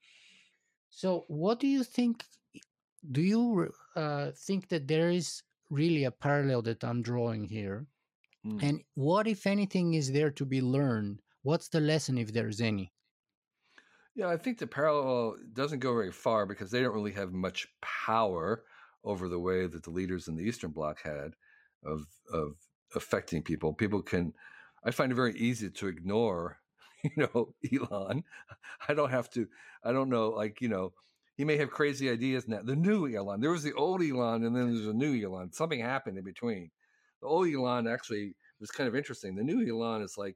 so, what do you think? Do you uh, think that there is really a parallel that I'm drawing here? Mm. And what, if anything, is there to be learned? What's the lesson, if there's any? Yeah, I think the parallel doesn't go very far because they don't really have much power over the way that the leaders in the Eastern Bloc had of of affecting people. People can, I find it very easy to ignore you know, Elon. I don't have to, I don't know, like, you know, he may have crazy ideas now. The new Elon, there was the old Elon and then there's a new Elon. Something happened in between. The old Elon actually was kind of interesting. The new Elon is like,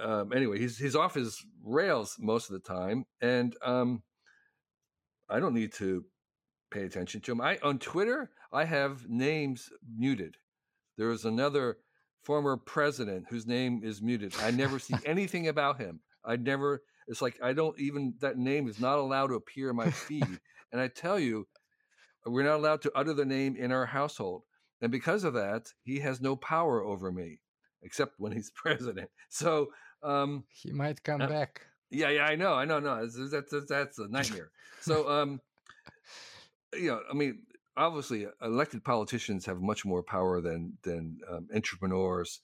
um, anyway, he's, he's off his rails most of the time. And um, I don't need to pay attention to him. I On Twitter, I have names muted. There was another former president whose name is muted. I never see anything about him. I never. It's like I don't even that name is not allowed to appear in my feed. and I tell you, we're not allowed to utter the name in our household. And because of that, he has no power over me, except when he's president. So um, he might come uh, back. Yeah, yeah, I know, I know, no, that's that's, that's a nightmare. so, um, you know, I mean, obviously, elected politicians have much more power than than um, entrepreneurs.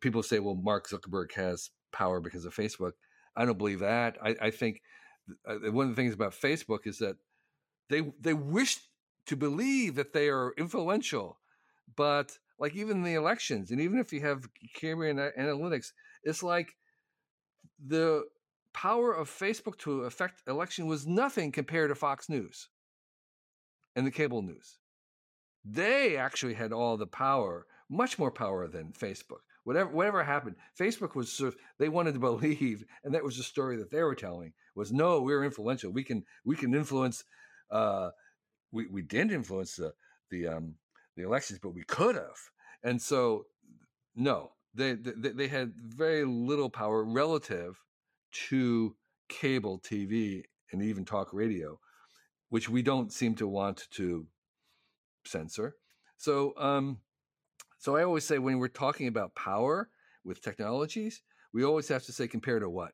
People say, well, Mark Zuckerberg has power because of Facebook. I don't believe that. I, I think uh, one of the things about Facebook is that they they wish to believe that they are influential, but like even the elections, and even if you have Cambridge Analytica, it's like the power of Facebook to affect election was nothing compared to Fox News and the cable news. They actually had all the power, much more power than Facebook. Whatever whatever happened, Facebook was sort of they wanted to believe, and that was the story that they were telling was no, we're influential. We can we can influence. Uh, we we didn't influence the the um, the elections, but we could have. And so, no, they, they they had very little power relative to cable TV and even talk radio, which we don't seem to want to censor. So, um, so I always say when we're talking about power with technologies, we always have to say compare to what.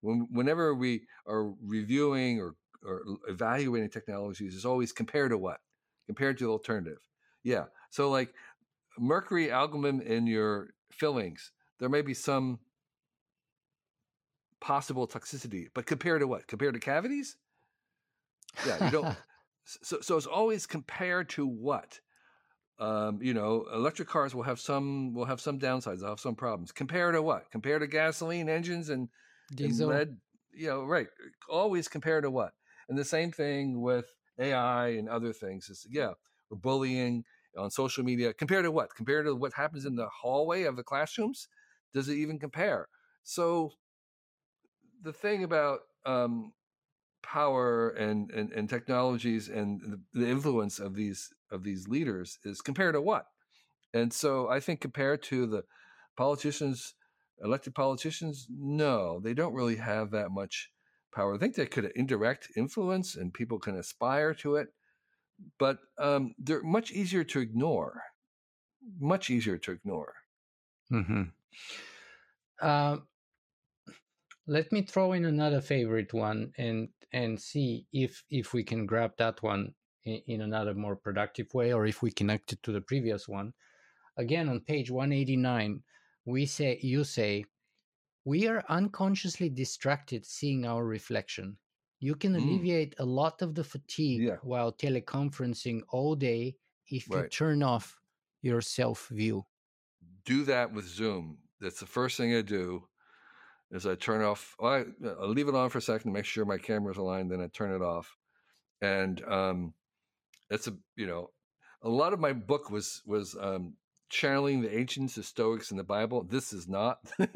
When, whenever we are reviewing or, or evaluating technologies, is always compare to what, compared to the alternative. Yeah. So like mercury amalgam in your fillings, there may be some possible toxicity, but compared to what? Compared to cavities? Yeah, you don't. so, so it's always compared to what? Um, you know, electric cars will have some will have some downsides. They'll have some problems. Compared to what? Compared to gasoline engines and, Diesel. and lead. You know, right? Always compared to what? And the same thing with AI and other things. Is yeah, we're bullying on social media. Compared to what? Compared to what happens in the hallway of the classrooms? Does it even compare? So the thing about um, power and, and, and technologies and the, the, influence of these of these leaders is compared to what? And so I think compared to the politicians, elected politicians, no, they don't really have that much power. I think they could indirect influence and people can aspire to it, but um, they're much easier to ignore. Much easier to ignore. Mm-hmm. Uh, let me throw in another favorite one and and see if if we can grab that one in, in another more productive way or if we connect it to the previous one again on page 189 we say you say we are unconsciously distracted seeing our reflection you can mm. alleviate a lot of the fatigue yeah. while teleconferencing all day if right. you turn off your self view do that with zoom that's the first thing i do is I turn off. Well, I, leave it on for a second to make sure my camera's aligned. Then I turn it off, and um, it's a you know, a lot of my book was was um, channeling the ancients, the Stoics, and the Bible. This is not, and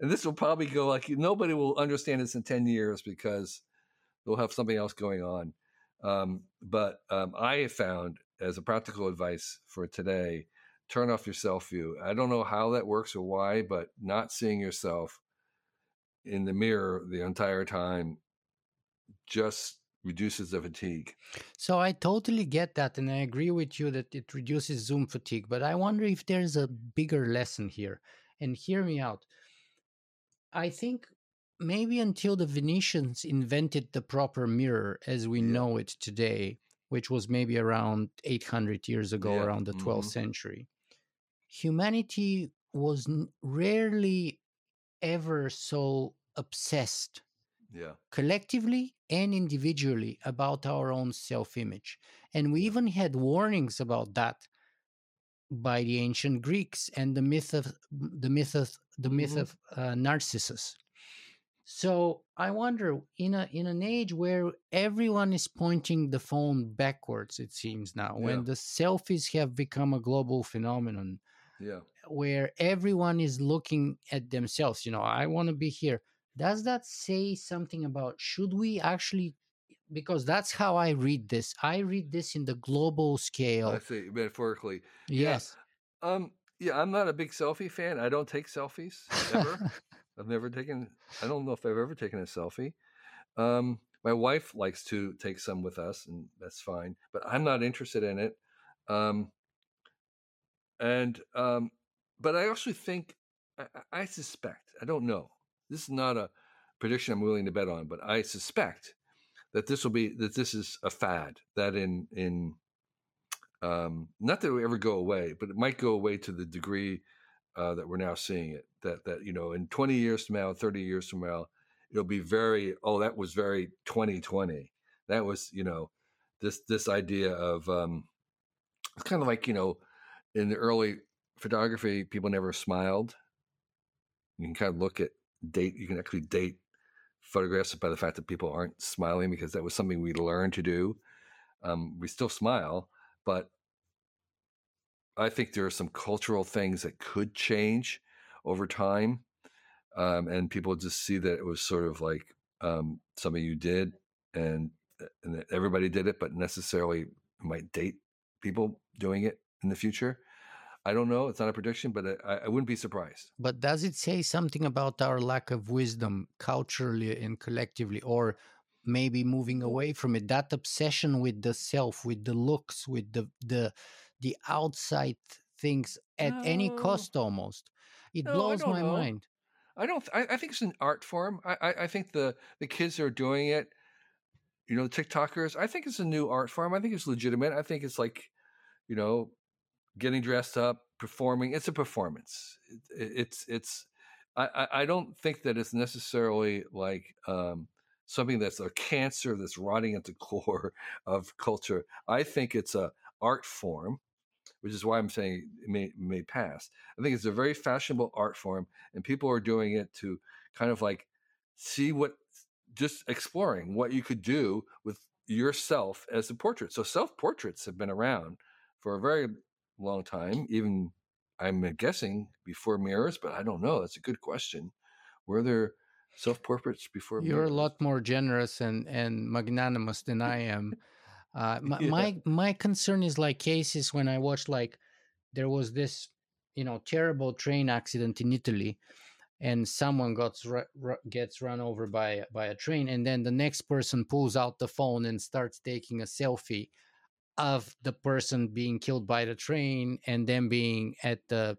this will probably go like nobody will understand this in ten years because they'll have something else going on. Um, but um, I have found as a practical advice for today turn off your self view. I don't know how that works or why, but not seeing yourself in the mirror the entire time just reduces the fatigue. So I totally get that and I agree with you that it reduces Zoom fatigue, but I wonder if there's a bigger lesson here. And hear me out. I think maybe until the Venetians invented the proper mirror as we yeah. know it today, which was maybe around 800 years ago, yeah. around the 12th mm-hmm. century, humanity was rarely ever so obsessed yeah collectively and individually about our own self-image and we even had warnings about that by the ancient greeks and the myth of the myth of the myth mm-hmm. of uh, narcissus so i wonder in a in an age where everyone is pointing the phone backwards it seems now yeah. when the selfies have become a global phenomenon yeah. where everyone is looking at themselves you know i want to be here. Does that say something about should we actually because that's how i read this. I read this in the global scale. i see metaphorically. Yes. yeah. um yeah i'm not a big selfie fan. I don't take selfies ever. I've never taken i don't know if i've ever taken a selfie. Um my wife likes to take some with us and that's fine but i'm not interested in it. Um and um, but I also think I, I suspect I don't know this is not a prediction I'm willing to bet on, but I suspect that this will be that this is a fad that in in um, not that it will ever go away, but it might go away to the degree uh, that we're now seeing it. That that you know, in 20 years from now, 30 years from now, it'll be very oh that was very 2020. That was you know this this idea of um, it's kind of like you know in the early photography, people never smiled. You can kind of look at date. You can actually date photographs by the fact that people aren't smiling because that was something we learned to do. Um, we still smile, but I think there are some cultural things that could change over time. Um, and people just see that it was sort of like um, something you did and, and that everybody did it, but necessarily might date people doing it in the future. I don't know. It's not a prediction, but uh, I, I, wouldn't be surprised. But does it say something about our lack of wisdom culturally and collectively, or maybe moving away from it? That obsession with the self, with the looks, with the the the outside things at no. any cost, almost. It no, blows my know. mind. I don't. I, I, think it's an art form. I, I, I think the the kids are doing it. You know, the TikTokers. I think it's a new art form. I think it's legitimate. I think it's like, you know, getting dressed up, performing. It's a performance. It, it's it's. I, I don't think that it's necessarily like um, something that's a cancer that's rotting at the core of culture. I think it's a art form, which is why I'm saying it may may pass. I think it's a very fashionable art form, and people are doing it to kind of like see what, just exploring what you could do with yourself as a portrait. So self portraits have been around for a very long time, even I'm guessing before mirrors, but I don't know. That's a good question. Were there self portraits before? You're mirrors? a lot more generous and and magnanimous than I am. Uh, my, yeah. my my concern is like cases when I watched like there was this you know terrible train accident in Italy, and someone got gets run over by by a train, and then the next person pulls out the phone and starts taking a selfie of the person being killed by the train and then being at the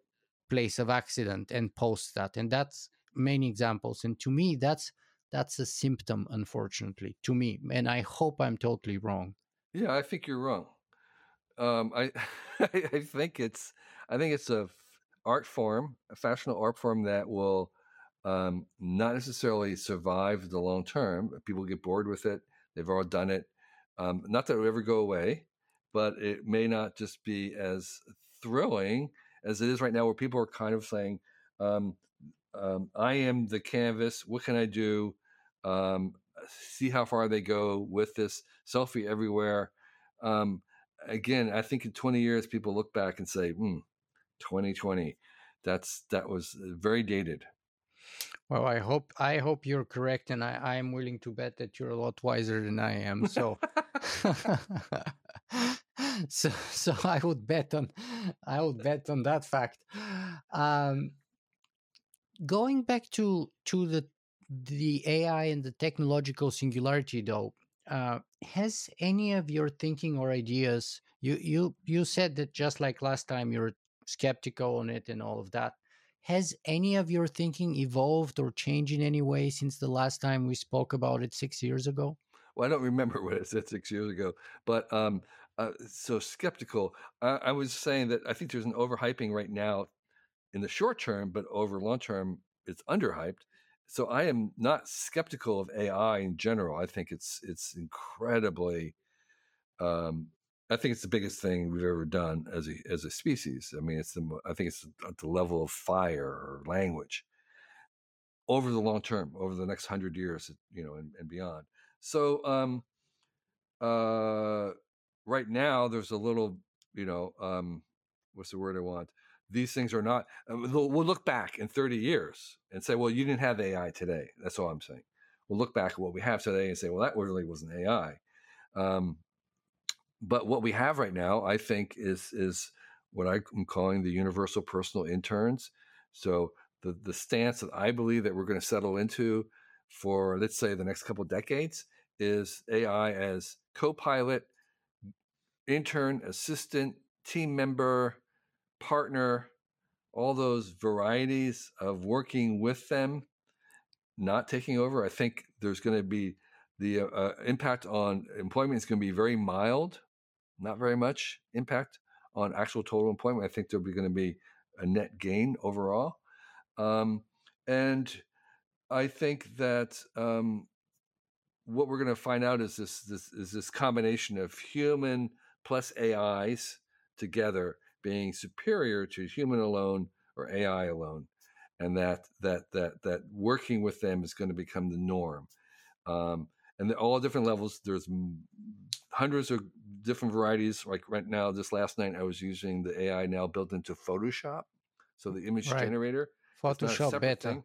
place of accident and post that and that's many examples and to me that's that's a symptom unfortunately to me and i hope i'm totally wrong. Yeah i think you're wrong. Um, I, I think it's i think it's a art form a fashionable art form that will um, not necessarily survive the long term people get bored with it they've all done it um, not that it will ever go away but it may not just be as thrilling as it is right now, where people are kind of saying, um, um, I am the canvas. What can I do? Um, see how far they go with this selfie everywhere. Um, again, I think in 20 years, people look back and say, hmm, 2020, that's that was very dated. Well, I hope I hope you're correct, and I, I am willing to bet that you're a lot wiser than I am. So so so I would bet on I would bet on that fact. Um, going back to to the the AI and the technological singularity, though, uh, has any of your thinking or ideas? You you you said that just like last time, you're skeptical on it and all of that. Has any of your thinking evolved or changed in any way since the last time we spoke about it six years ago? Well, I don't remember what I said six years ago, but um, uh, so skeptical. I, was saying that I think there's an overhyping right now in the short term, but over long term, it's underhyped. So I am not skeptical of AI in general. I think it's it's incredibly. Um, I think it's the biggest thing we've ever done as a as a species. I mean, it's the I think it's at the level of fire or language over the long term, over the next hundred years, you know, and, and beyond. So, um, uh, right now there's a little, you know, um, what's the word I want? These things are not. Uh, we'll look back in 30 years and say, well, you didn't have AI today. That's all I'm saying. We'll look back at what we have today and say, well, that really wasn't AI. Um, but what we have right now, I think, is is what I'm calling the universal personal interns. So the the stance that I believe that we're going to settle into for let's say the next couple decades is AI as co-pilot intern, assistant, team member, partner, all those varieties of working with them not taking over. I think there's going to be the uh, uh, impact on employment is going to be very mild, not very much impact on actual total employment. I think there'll be going to be a net gain overall. Um, and I think that um, what we're going to find out is this, this is this combination of human plus AIs together being superior to human alone or AI alone, and that that that that working with them is going to become the norm. Um, and all different levels. There's hundreds of different varieties. Like right now, this last night, I was using the AI now built into Photoshop, so the image right. generator. Photoshop beta. Thing.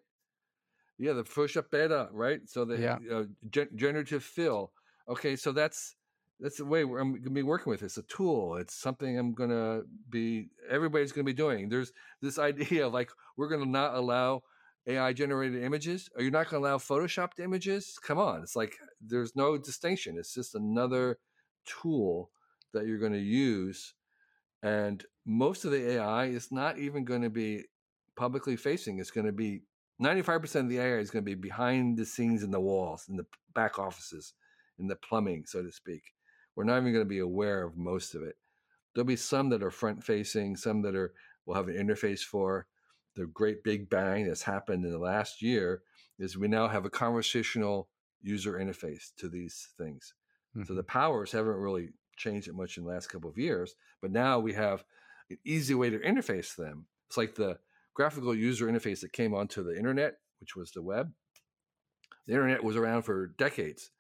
Yeah, the Photoshop beta, right? So the yeah. uh, ge- generative fill. Okay, so that's that's the way I'm going to be working with. It's a tool. It's something I'm going to be. Everybody's going to be doing. There's this idea of like we're going to not allow AI generated images. Are you not going to allow photoshopped images? Come on, it's like there's no distinction. It's just another tool that you're going to use, and most of the AI is not even going to be publicly facing. It's going to be 95% of the AI is going to be behind the scenes in the walls, in the back offices, in the plumbing, so to speak. We're not even going to be aware of most of it. There'll be some that are front facing, some that are we'll have an interface for. The great big bang that's happened in the last year is we now have a conversational user interface to these things. Mm-hmm. So the powers haven't really changed it much in the last couple of years, but now we have an easy way to interface them. It's like the graphical user interface that came onto the internet, which was the web. The internet was around for decades.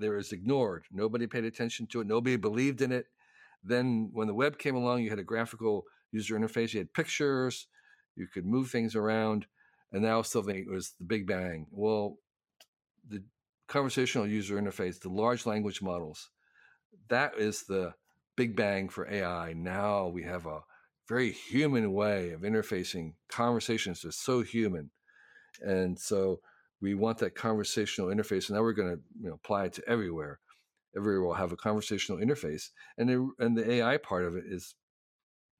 It was ignored. Nobody paid attention to it. Nobody believed in it. Then, when the web came along, you had a graphical user interface. You had pictures. You could move things around. And now, still it was the Big Bang. Well, the conversational user interface, the large language models, that is the Big Bang for AI. Now we have a very human way of interfacing conversations that's so human. And so we want that conversational interface. And now we're going to you know, apply it to everywhere. Everywhere will have a conversational interface. And the, and the AI part of it is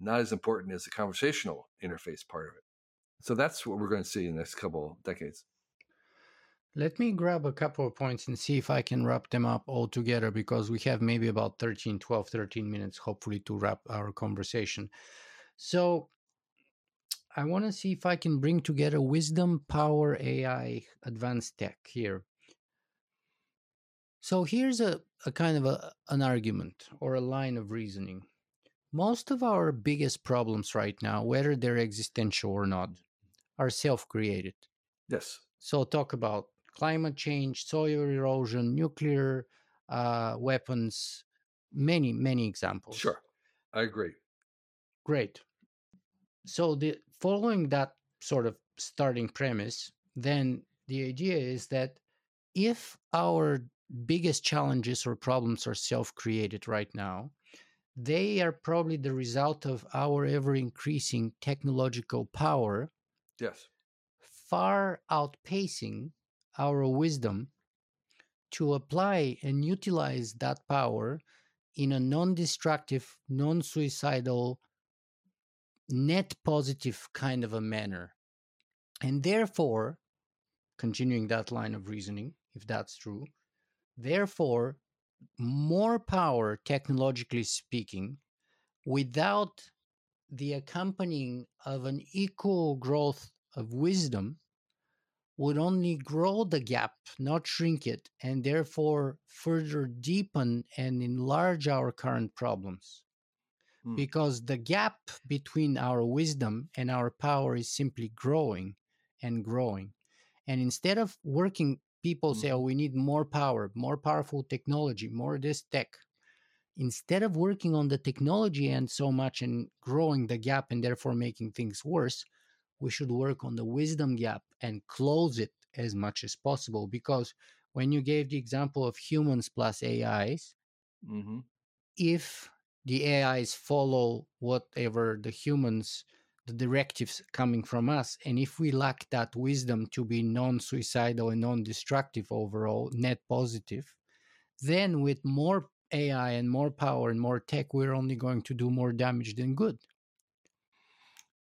not as important as the conversational interface part of it. So that's what we're going to see in the next couple decades. Let me grab a couple of points and see if I can wrap them up all together because we have maybe about 13, 12, 13 minutes, hopefully, to wrap our conversation. So I want to see if I can bring together wisdom, power, AI, advanced tech here. So here's a, a kind of a, an argument or a line of reasoning. Most of our biggest problems right now, whether they're existential or not, are self created. Yes. So talk about climate change, soil erosion, nuclear uh, weapons, many, many examples. Sure. I agree. Great so the following that sort of starting premise then the idea is that if our biggest challenges or problems are self-created right now they are probably the result of our ever increasing technological power yes. far outpacing our wisdom to apply and utilize that power in a non-destructive non-suicidal net positive kind of a manner. And therefore, continuing that line of reasoning, if that's true, therefore, more power, technologically speaking, without the accompanying of an equal growth of wisdom would only grow the gap, not shrink it, and therefore further deepen and enlarge our current problems. Hmm. because the gap between our wisdom and our power is simply growing and growing. And instead of working, people mm-hmm. say, oh, we need more power, more powerful technology, more this tech. Instead of working on the technology end so much and growing the gap and therefore making things worse, we should work on the wisdom gap and close it as much as possible. Because when you gave the example of humans plus AIs, mm-hmm. if the AIs follow whatever the humans, the directives coming from us. And if we lack that wisdom to be non suicidal and non destructive overall, net positive, then with more AI and more power and more tech, we're only going to do more damage than good.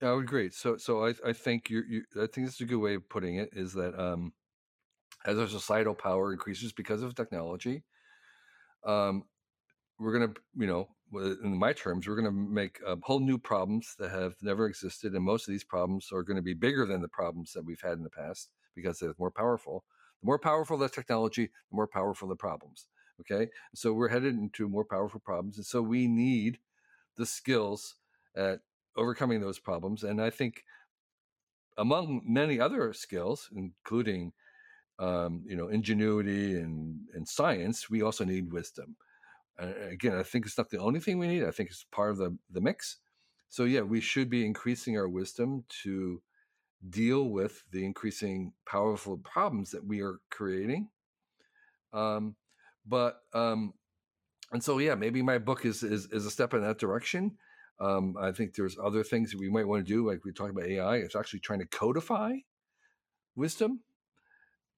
Yeah, I would agree. So, so I, I think you, you, I think this is a good way of putting it. Is that um, as our societal power increases because of technology, um, we're going to, you know, in my terms, we're going to make whole new problems that have never existed, and most of these problems are going to be bigger than the problems that we've had in the past because they're more powerful. The more powerful the technology, the more powerful the problems. Okay, so we're headed into more powerful problems, and so we need the skills at overcoming those problems. And I think among many other skills, including um, you know ingenuity and and science, we also need wisdom. Again, I think it's not the only thing we need. I think it's part of the the mix. So yeah, we should be increasing our wisdom to deal with the increasing powerful problems that we are creating. Um, but um, and so yeah, maybe my book is is, is a step in that direction. Um, I think there's other things that we might want to do, like we talked about AI. It's actually trying to codify wisdom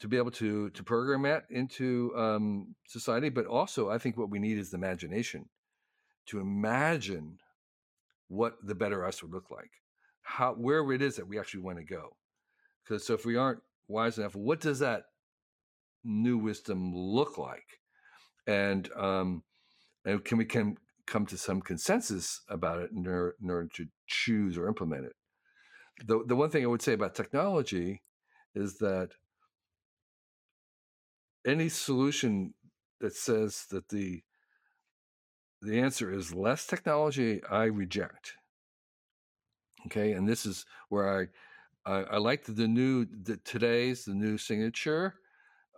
to be able to to program that into um, society. But also, I think what we need is the imagination to imagine what the better us would look like, how where it is that we actually want to go. Because so if we aren't wise enough, what does that new wisdom look like? And um, and can we can come to some consensus about it in order, in order to choose or implement it. The the one thing I would say about technology is that any solution that says that the the answer is less technology, I reject. Okay, and this is where I I, I like the, new the, today's the new signature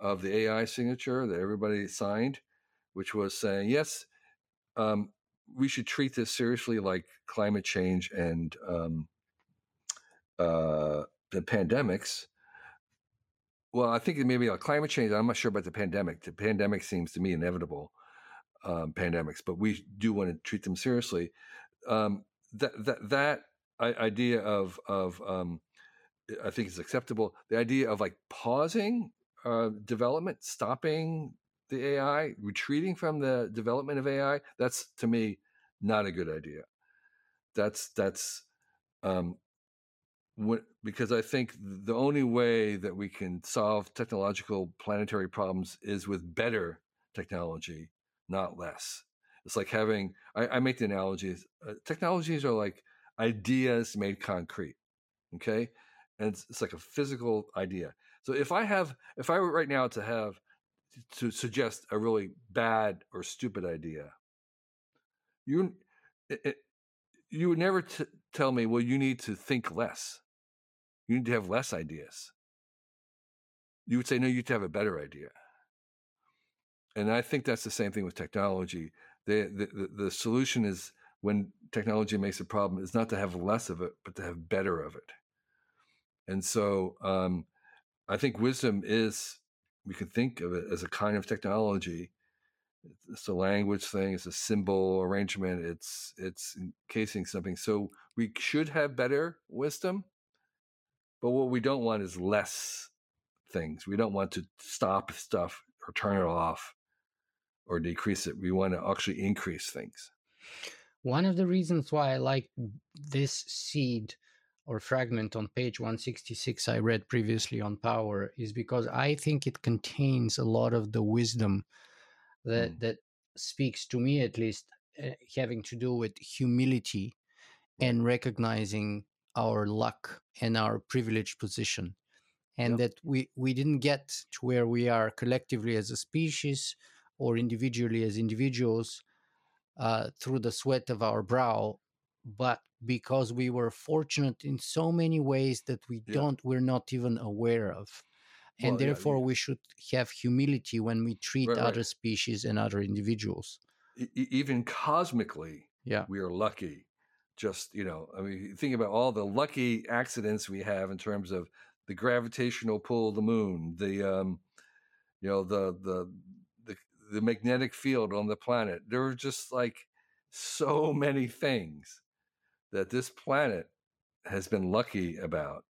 of the AI signature that everybody signed, which was saying yes, um, we should treat this seriously like climate change and um, uh, the pandemics. Well, I think maybe like climate change. I'm not sure about the pandemic. The pandemic seems to me inevitable um, pandemics, but we do want to treat them seriously. Um, that that that idea of of um, I think is acceptable. The idea of like pausing uh, development, stopping the AI, retreating from the development of AI, that's to me not a good idea. That's that's um, what, because I think the only way that we can solve technological planetary problems is with better technology, not less. It's like having I, I make the analogies. Uh, technologies are like ideas made concrete. Okay, and it's, it's like a physical idea. So if I have, if I were right now to have to suggest a really bad or stupid idea. You, it, you would never t- tell me, well, you need to think less. You need to have less ideas. You would say, no, you need to have a better idea. And I think that's the same thing with technology. The, the, the solution is when technology makes a problem is not to have less of it, but to have better of it. And so um, I think wisdom is we can think of it as a kind of technology. It's a language thing. It's a symbol arrangement. It's it's encasing something. So we should have better wisdom, but what we don't want is less things. We don't want to stop stuff or turn it off or decrease it. We want to actually increase things. One of the reasons why I like this seed or fragment on page 166 I read previously on power is because I think it contains a lot of the wisdom that mm. that speaks to me at least uh, having to do with humility and recognizing our luck and our privileged position and yep. that we we didn't get to where we are collectively as a species or individually as individuals uh, through the sweat of our brow but because we were fortunate in so many ways that we yeah. don't we're not even aware of and well, therefore yeah, yeah. we should have humility when we treat right, other right. species and other individuals e- even cosmically yeah we are lucky just you know i mean think about all the lucky accidents we have in terms of the gravitational pull of the moon the um you know the the the, the magnetic field on the planet. There are just like so many things that this planet has been lucky about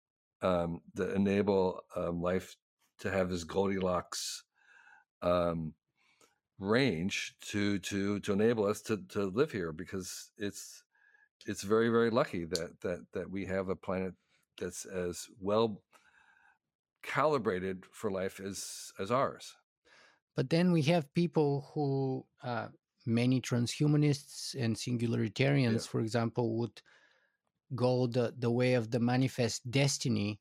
um, that enable um, life to have this Goldilocks um, range to to to enable us to to live here because it's it's very very lucky that that that we have a planet that's as well calibrated for life as as ours. But then we have people who, uh, many transhumanists and singularitarians, Yeah. for example, would go the, the way of the manifest destiny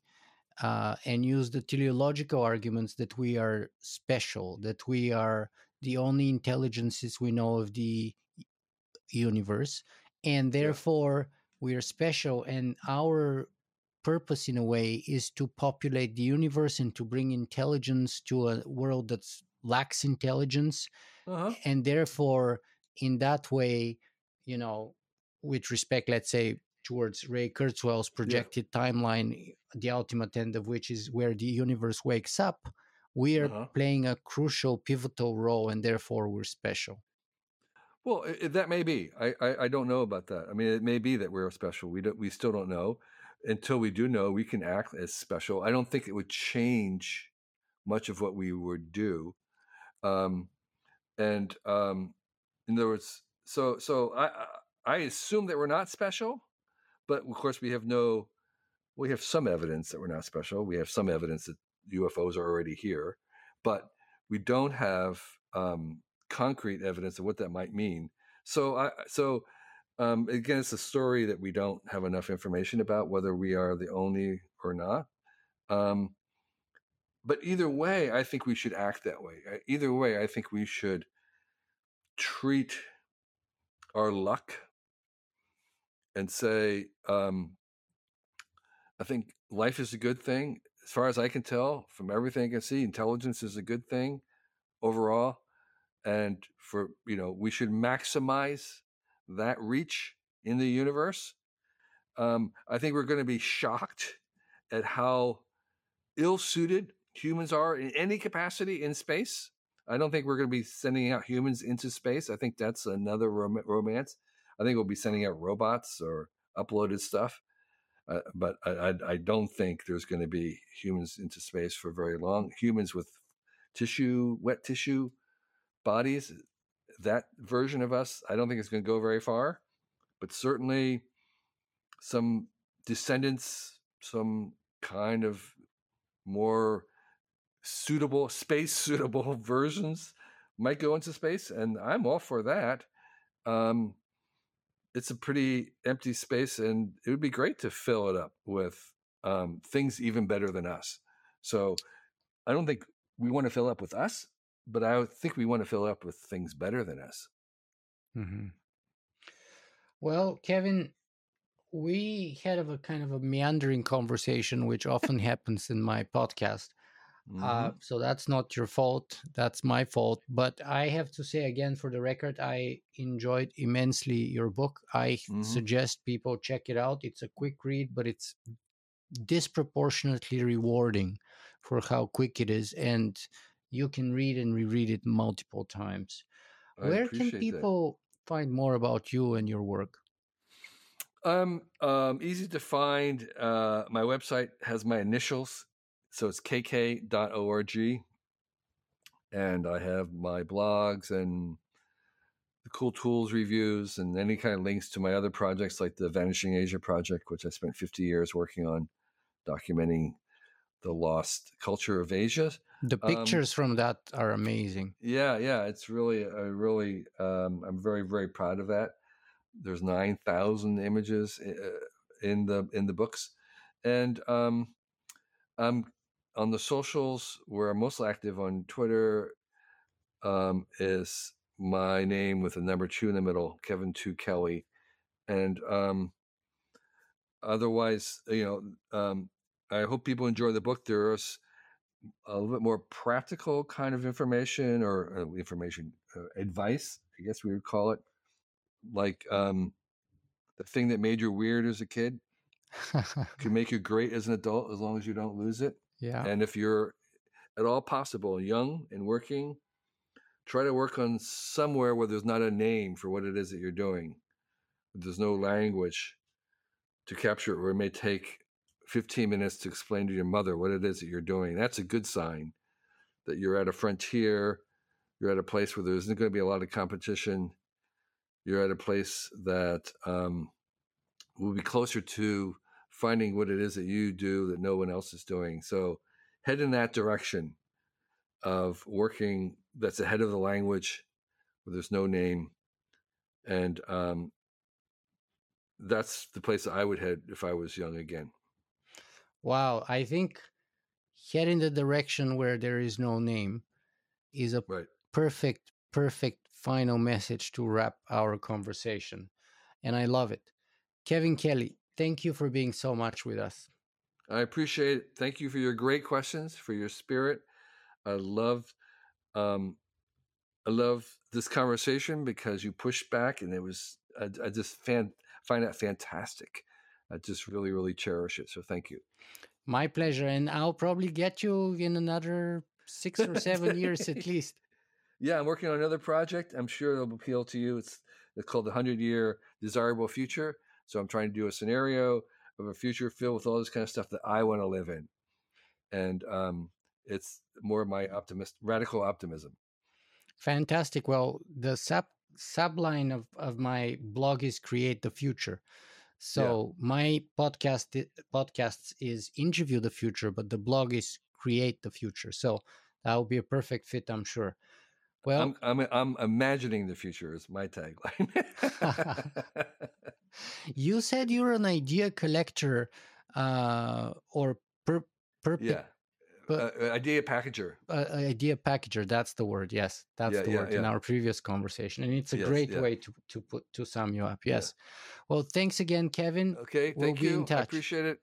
uh, and use the teleological arguments that we are special, that we are the only intelligences we know of the universe, and Yeah. therefore we are special, and our purpose in a way is to populate the universe and to bring intelligence to a world that lacks intelligence Uh-huh. and therefore in that way you know with respect let's say towards ray kurzweil's projected timeline the ultimate end of which is where the universe wakes up we are Uh-huh. playing a crucial pivotal role and therefore we're special Well, i- i- that may be. I, I I don't know about that. I mean, it may be that we're special. We don't. We still don't know. Until we do know, we can act as special. I don't think it would change much of what we would do. Um, and um, in other words, so so I I assume that we're not special, but of course we have no. We have some evidence that we're not special. We have some evidence that UFOs are already here, but we don't have um, concrete evidence of what that might mean. So I so um, again, it's a story that we don't have enough information about whether we are the only or not. Um, but either way, I think we should act that way. Either way, I think we should treat our luck and say, um, I think life is a good thing. As far as I can tell, from everything I can see, intelligence is a good thing overall. And for, you know, we should maximize that reach in the universe. Um, I think we're going to be shocked at how ill suited humans are in any capacity in space. I don't think we're going to be sending out humans into space. I think that's another rom- romance. I think we'll be sending out robots or uploaded stuff. Uh, but I, I, I don't think there's going to be humans into space for very long. Humans with tissue, wet tissue bodies, that version of us, I don't think it's going to go very far. But certainly, some descendants, some kind of more suitable, space suitable versions might go into space, and I'm all for that. Um, it's a pretty empty space, and it would be great to fill it up with um, things even better than us. So I don't think we want to fill up with us, but I think we want to fill up with things better than us. mm-hmm. well kevin we had a kind of a meandering conversation which often happens in my podcast Mm-hmm. Uh, so that's not your fault. That's my fault. But I have to say again, for the record, I enjoyed immensely your book. I Mhm. suggest people check it out. It's a quick read, but it's disproportionately rewarding for how quick it is, and you can read and reread it multiple times. I Where can appreciate that. people find more about you and your work? Um, um, easy to find. Uh, my website has my initials, so it's kk.org, and I have my blogs and the cool tools reviews and any kind of links to my other projects like the Vanishing Asia project, which I spent 50 years working on, documenting the lost culture of Asia. The Um, pictures from that are amazing. Yeah, yeah, it's really, I really, um, I'm very, very proud of that. There's nine thousand images uh, in the in the books, and um, I'm on the socials where I'm most active on Twitter. Um, is my name with a number two in the middle, Kevin Two Kelly, and um, otherwise, you know, um, I hope people enjoy the book. There's a little bit more practical kind of information or uh, information uh, advice, I guess we would call it, like um, the thing that made you weird as a kid can make you great as an adult as long as you don't lose it. yeah. And if you're at all possible young and working, try to work on somewhere where there's not a name for what it is that you're doing. There's no language to capture it, or it may take 15 minutes to explain to your mother what it is that you're doing. That's a good sign that you're at a frontier, you're at a place where there isn't going to be a lot of competition, you're at a place that um, will be closer to finding what it is that you do that no one else is doing. So head in that direction of working that's ahead of the language where there's no name and um, that's the place I would head if I was young again. Wow, I think head in the direction where there is no name is a right. perfect, perfect final message to wrap our conversation. And I love it. Kevin Kelly, thank you for being so much with us. I appreciate it. Thank you for your great questions, for your spirit. I love um I love this conversation because you pushed back and it was I, I just fan, find that fantastic. I just really, really cherish it. So thank you. My pleasure. And I'll probably get you in another six or seven years at least. Yeah, I'm working on another project. I'm sure it'll appeal to you. It's it's called the Hundred Year Desirable Future. So I'm trying to do a scenario of a future filled with all this kind of stuff that I want to live in, and um, it's more of my optimist, radical optimism. Fantastic. Well, the sub subline of of my blog is create the future. So yeah. my podcast podcasts is interview the future, but the blog is create the future. So that will be a perfect fit, I'm sure. Well, I'm, I'm, I'm imagining the future is my tagline. you said you're an idea collector, uh, or per, per yeah, uh, idea packager. Uh, idea packager. That's the word. Yes, that's yeah, the word yeah. in our previous conversation, and it's a yes, great way to to put to sum you up. Yes. Well, thanks again, Kevin. Okay, we'll thank you. I appreciate it.